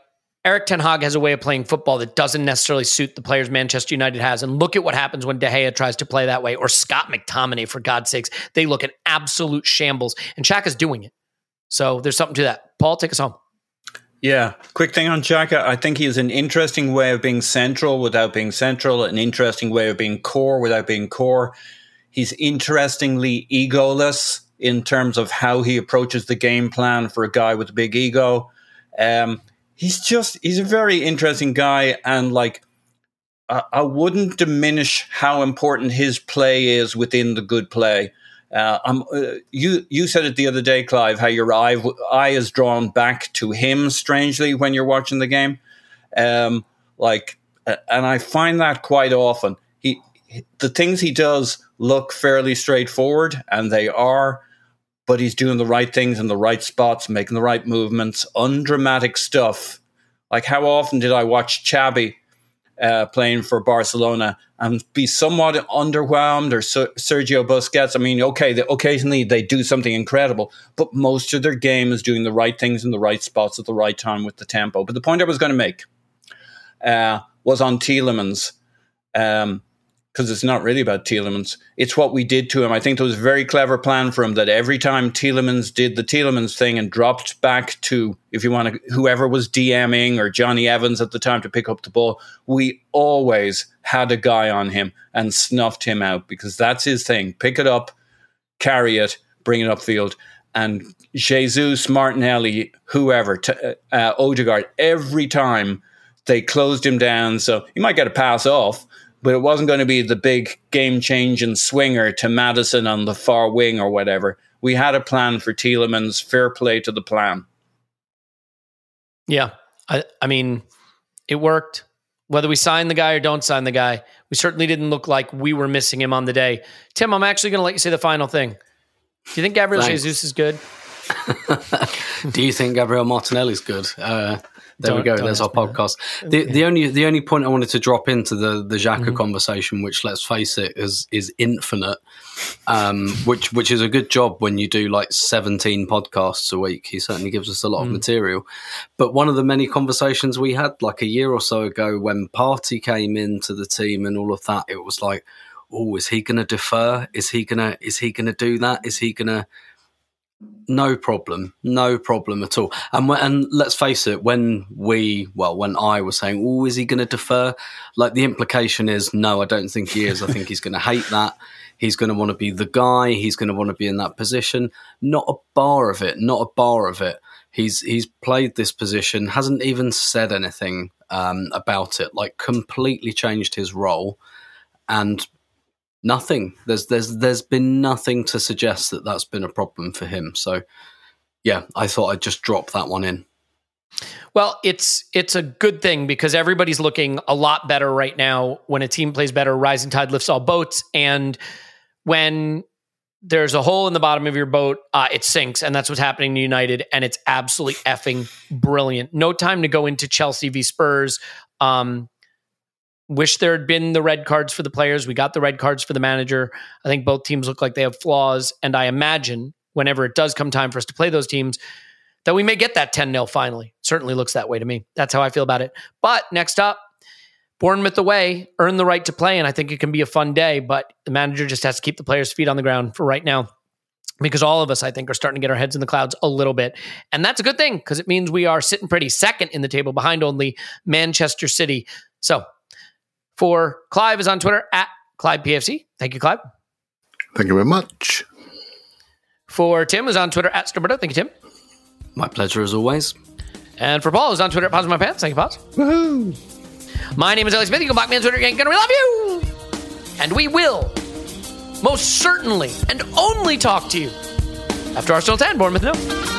Erik Ten Hag has a way of playing football that doesn't necessarily suit the players Manchester United has. And look at what happens when De Gea tries to play that way, or Scott McTominay, for God's sakes. They look an absolute shambles. And Xhaka's doing it. So there's something to that. Paul, take us home. Yeah, quick thing on Chaka. I think he has an interesting way of being central without being central, an interesting way of being core without being core. He's interestingly egoless in terms of how he approaches the game plan for a guy with a big ego. Um, he's just he's a very interesting guy, and like I, I wouldn't diminish how important his play is within the good play. Uh, I'm, uh, you you said it the other day, Clive, how your eye eye is drawn back to him strangely when you're watching the game. Um, like, uh, and I find that quite often. He the things he does look fairly straightforward, and they are, but he's doing the right things in the right spots, making the right movements, undramatic stuff. Like, how often did I watch Xavi uh, playing for Barcelona and be somewhat underwhelmed or Ser- Sergio Busquets. I mean, okay, they, occasionally they do something incredible, but most of their game is doing the right things in the right spots at the right time with the tempo. But the point I was going to make uh, was on Tielemans. Um, because it's not really about Tielemans. It's what we did to him. I think there was a very clever plan for him that every time Tielemans did the Tielemans thing and dropped back to, if you want to, whoever was DMing or Jonny Evans at the time to pick up the ball, we always had a guy on him and snuffed him out because that's his thing. Pick it up, carry it, bring it upfield. And Jesus, Martinelli, whoever, t- uh, Odegaard, every time they closed him down. So he might get a pass off, but it wasn't going to be the big game changing swinger to Maddison on the far wing or whatever. We had a plan for Tielemans. Fair play to the plan. Yeah. I, I mean, it worked. Whether we sign the guy or don't sign the guy, we certainly didn't look like we were missing him on the day. Tim, I'm actually going to let you say the final thing. Do you think Gabriel Thanks. Jesus is good? Do you think Gabriel Martinelli's good? Uh, there we Don't- go. don't There's our ask me that. podcast. The, the only the only point I wanted to drop into the the Xhaka Mm-hmm. conversation, which let's face it, is is infinite. Um, which which is a good job when you do like 17 podcasts a week. He certainly gives us a Mm. lot of material. But one of the many conversations we had like a year or so ago when Partey came into the team and all of that, it was like, oh, is he going to defer? Is he gonna is he gonna do that? Is he gonna no problem, no problem at all. And when, and let's face it, when we, well, when I was saying, "Oh, is he going to defer?" Like the implication is, no, I don't think he is. I think he's going to hate that. He's going to want to be the guy. He's going to want to be in that position. Not a bar of it. Not a bar of it. He's he's played this position. Hasn't even said anything um, about it. Like completely changed his role, and nothing. There's there's there's been nothing to suggest that that's been a problem for him. So yeah, I thought I'd just drop that one in. Well, it's it's a good thing because everybody's looking a lot better right now. When a team plays better, rising tide lifts all boats, and when there's a hole in the bottom of your boat, uh, it sinks, and that's what's happening to United, and it's absolutely effing brilliant. No time to go into Chelsea v Spurs. Um, wish there had been the red cards for the players. We got the red cards for the manager. I think both teams look like they have flaws, and I imagine whenever it does come time for us to play those teams, that we may get that 10 0 finally. Certainly looks that way to me. That's how I feel about it. But next up, Bournemouth away, earn the right to play, and I think it can be a fun day. But the manager just has to keep the players' feet on the ground for right now. Because all of us, I think, are starting to get our heads in the clouds a little bit. And that's a good thing because it means we are sitting pretty second in the table behind only Manchester City. So for Clive is on Twitter at Clive PFC. Thank you, Clive. Thank you very much. For Tim is on Twitter at Stillberto. Thank you, Tim. My pleasure as always. And for Paul, who's on Twitter at Pause My Pants. Thank you, Pause. Woohoo! My name is Ellie Smith. You can block me on Twitter at Gunner. We love you! And we will most certainly and only talk to you after Arsenal 10, Bournemouth no.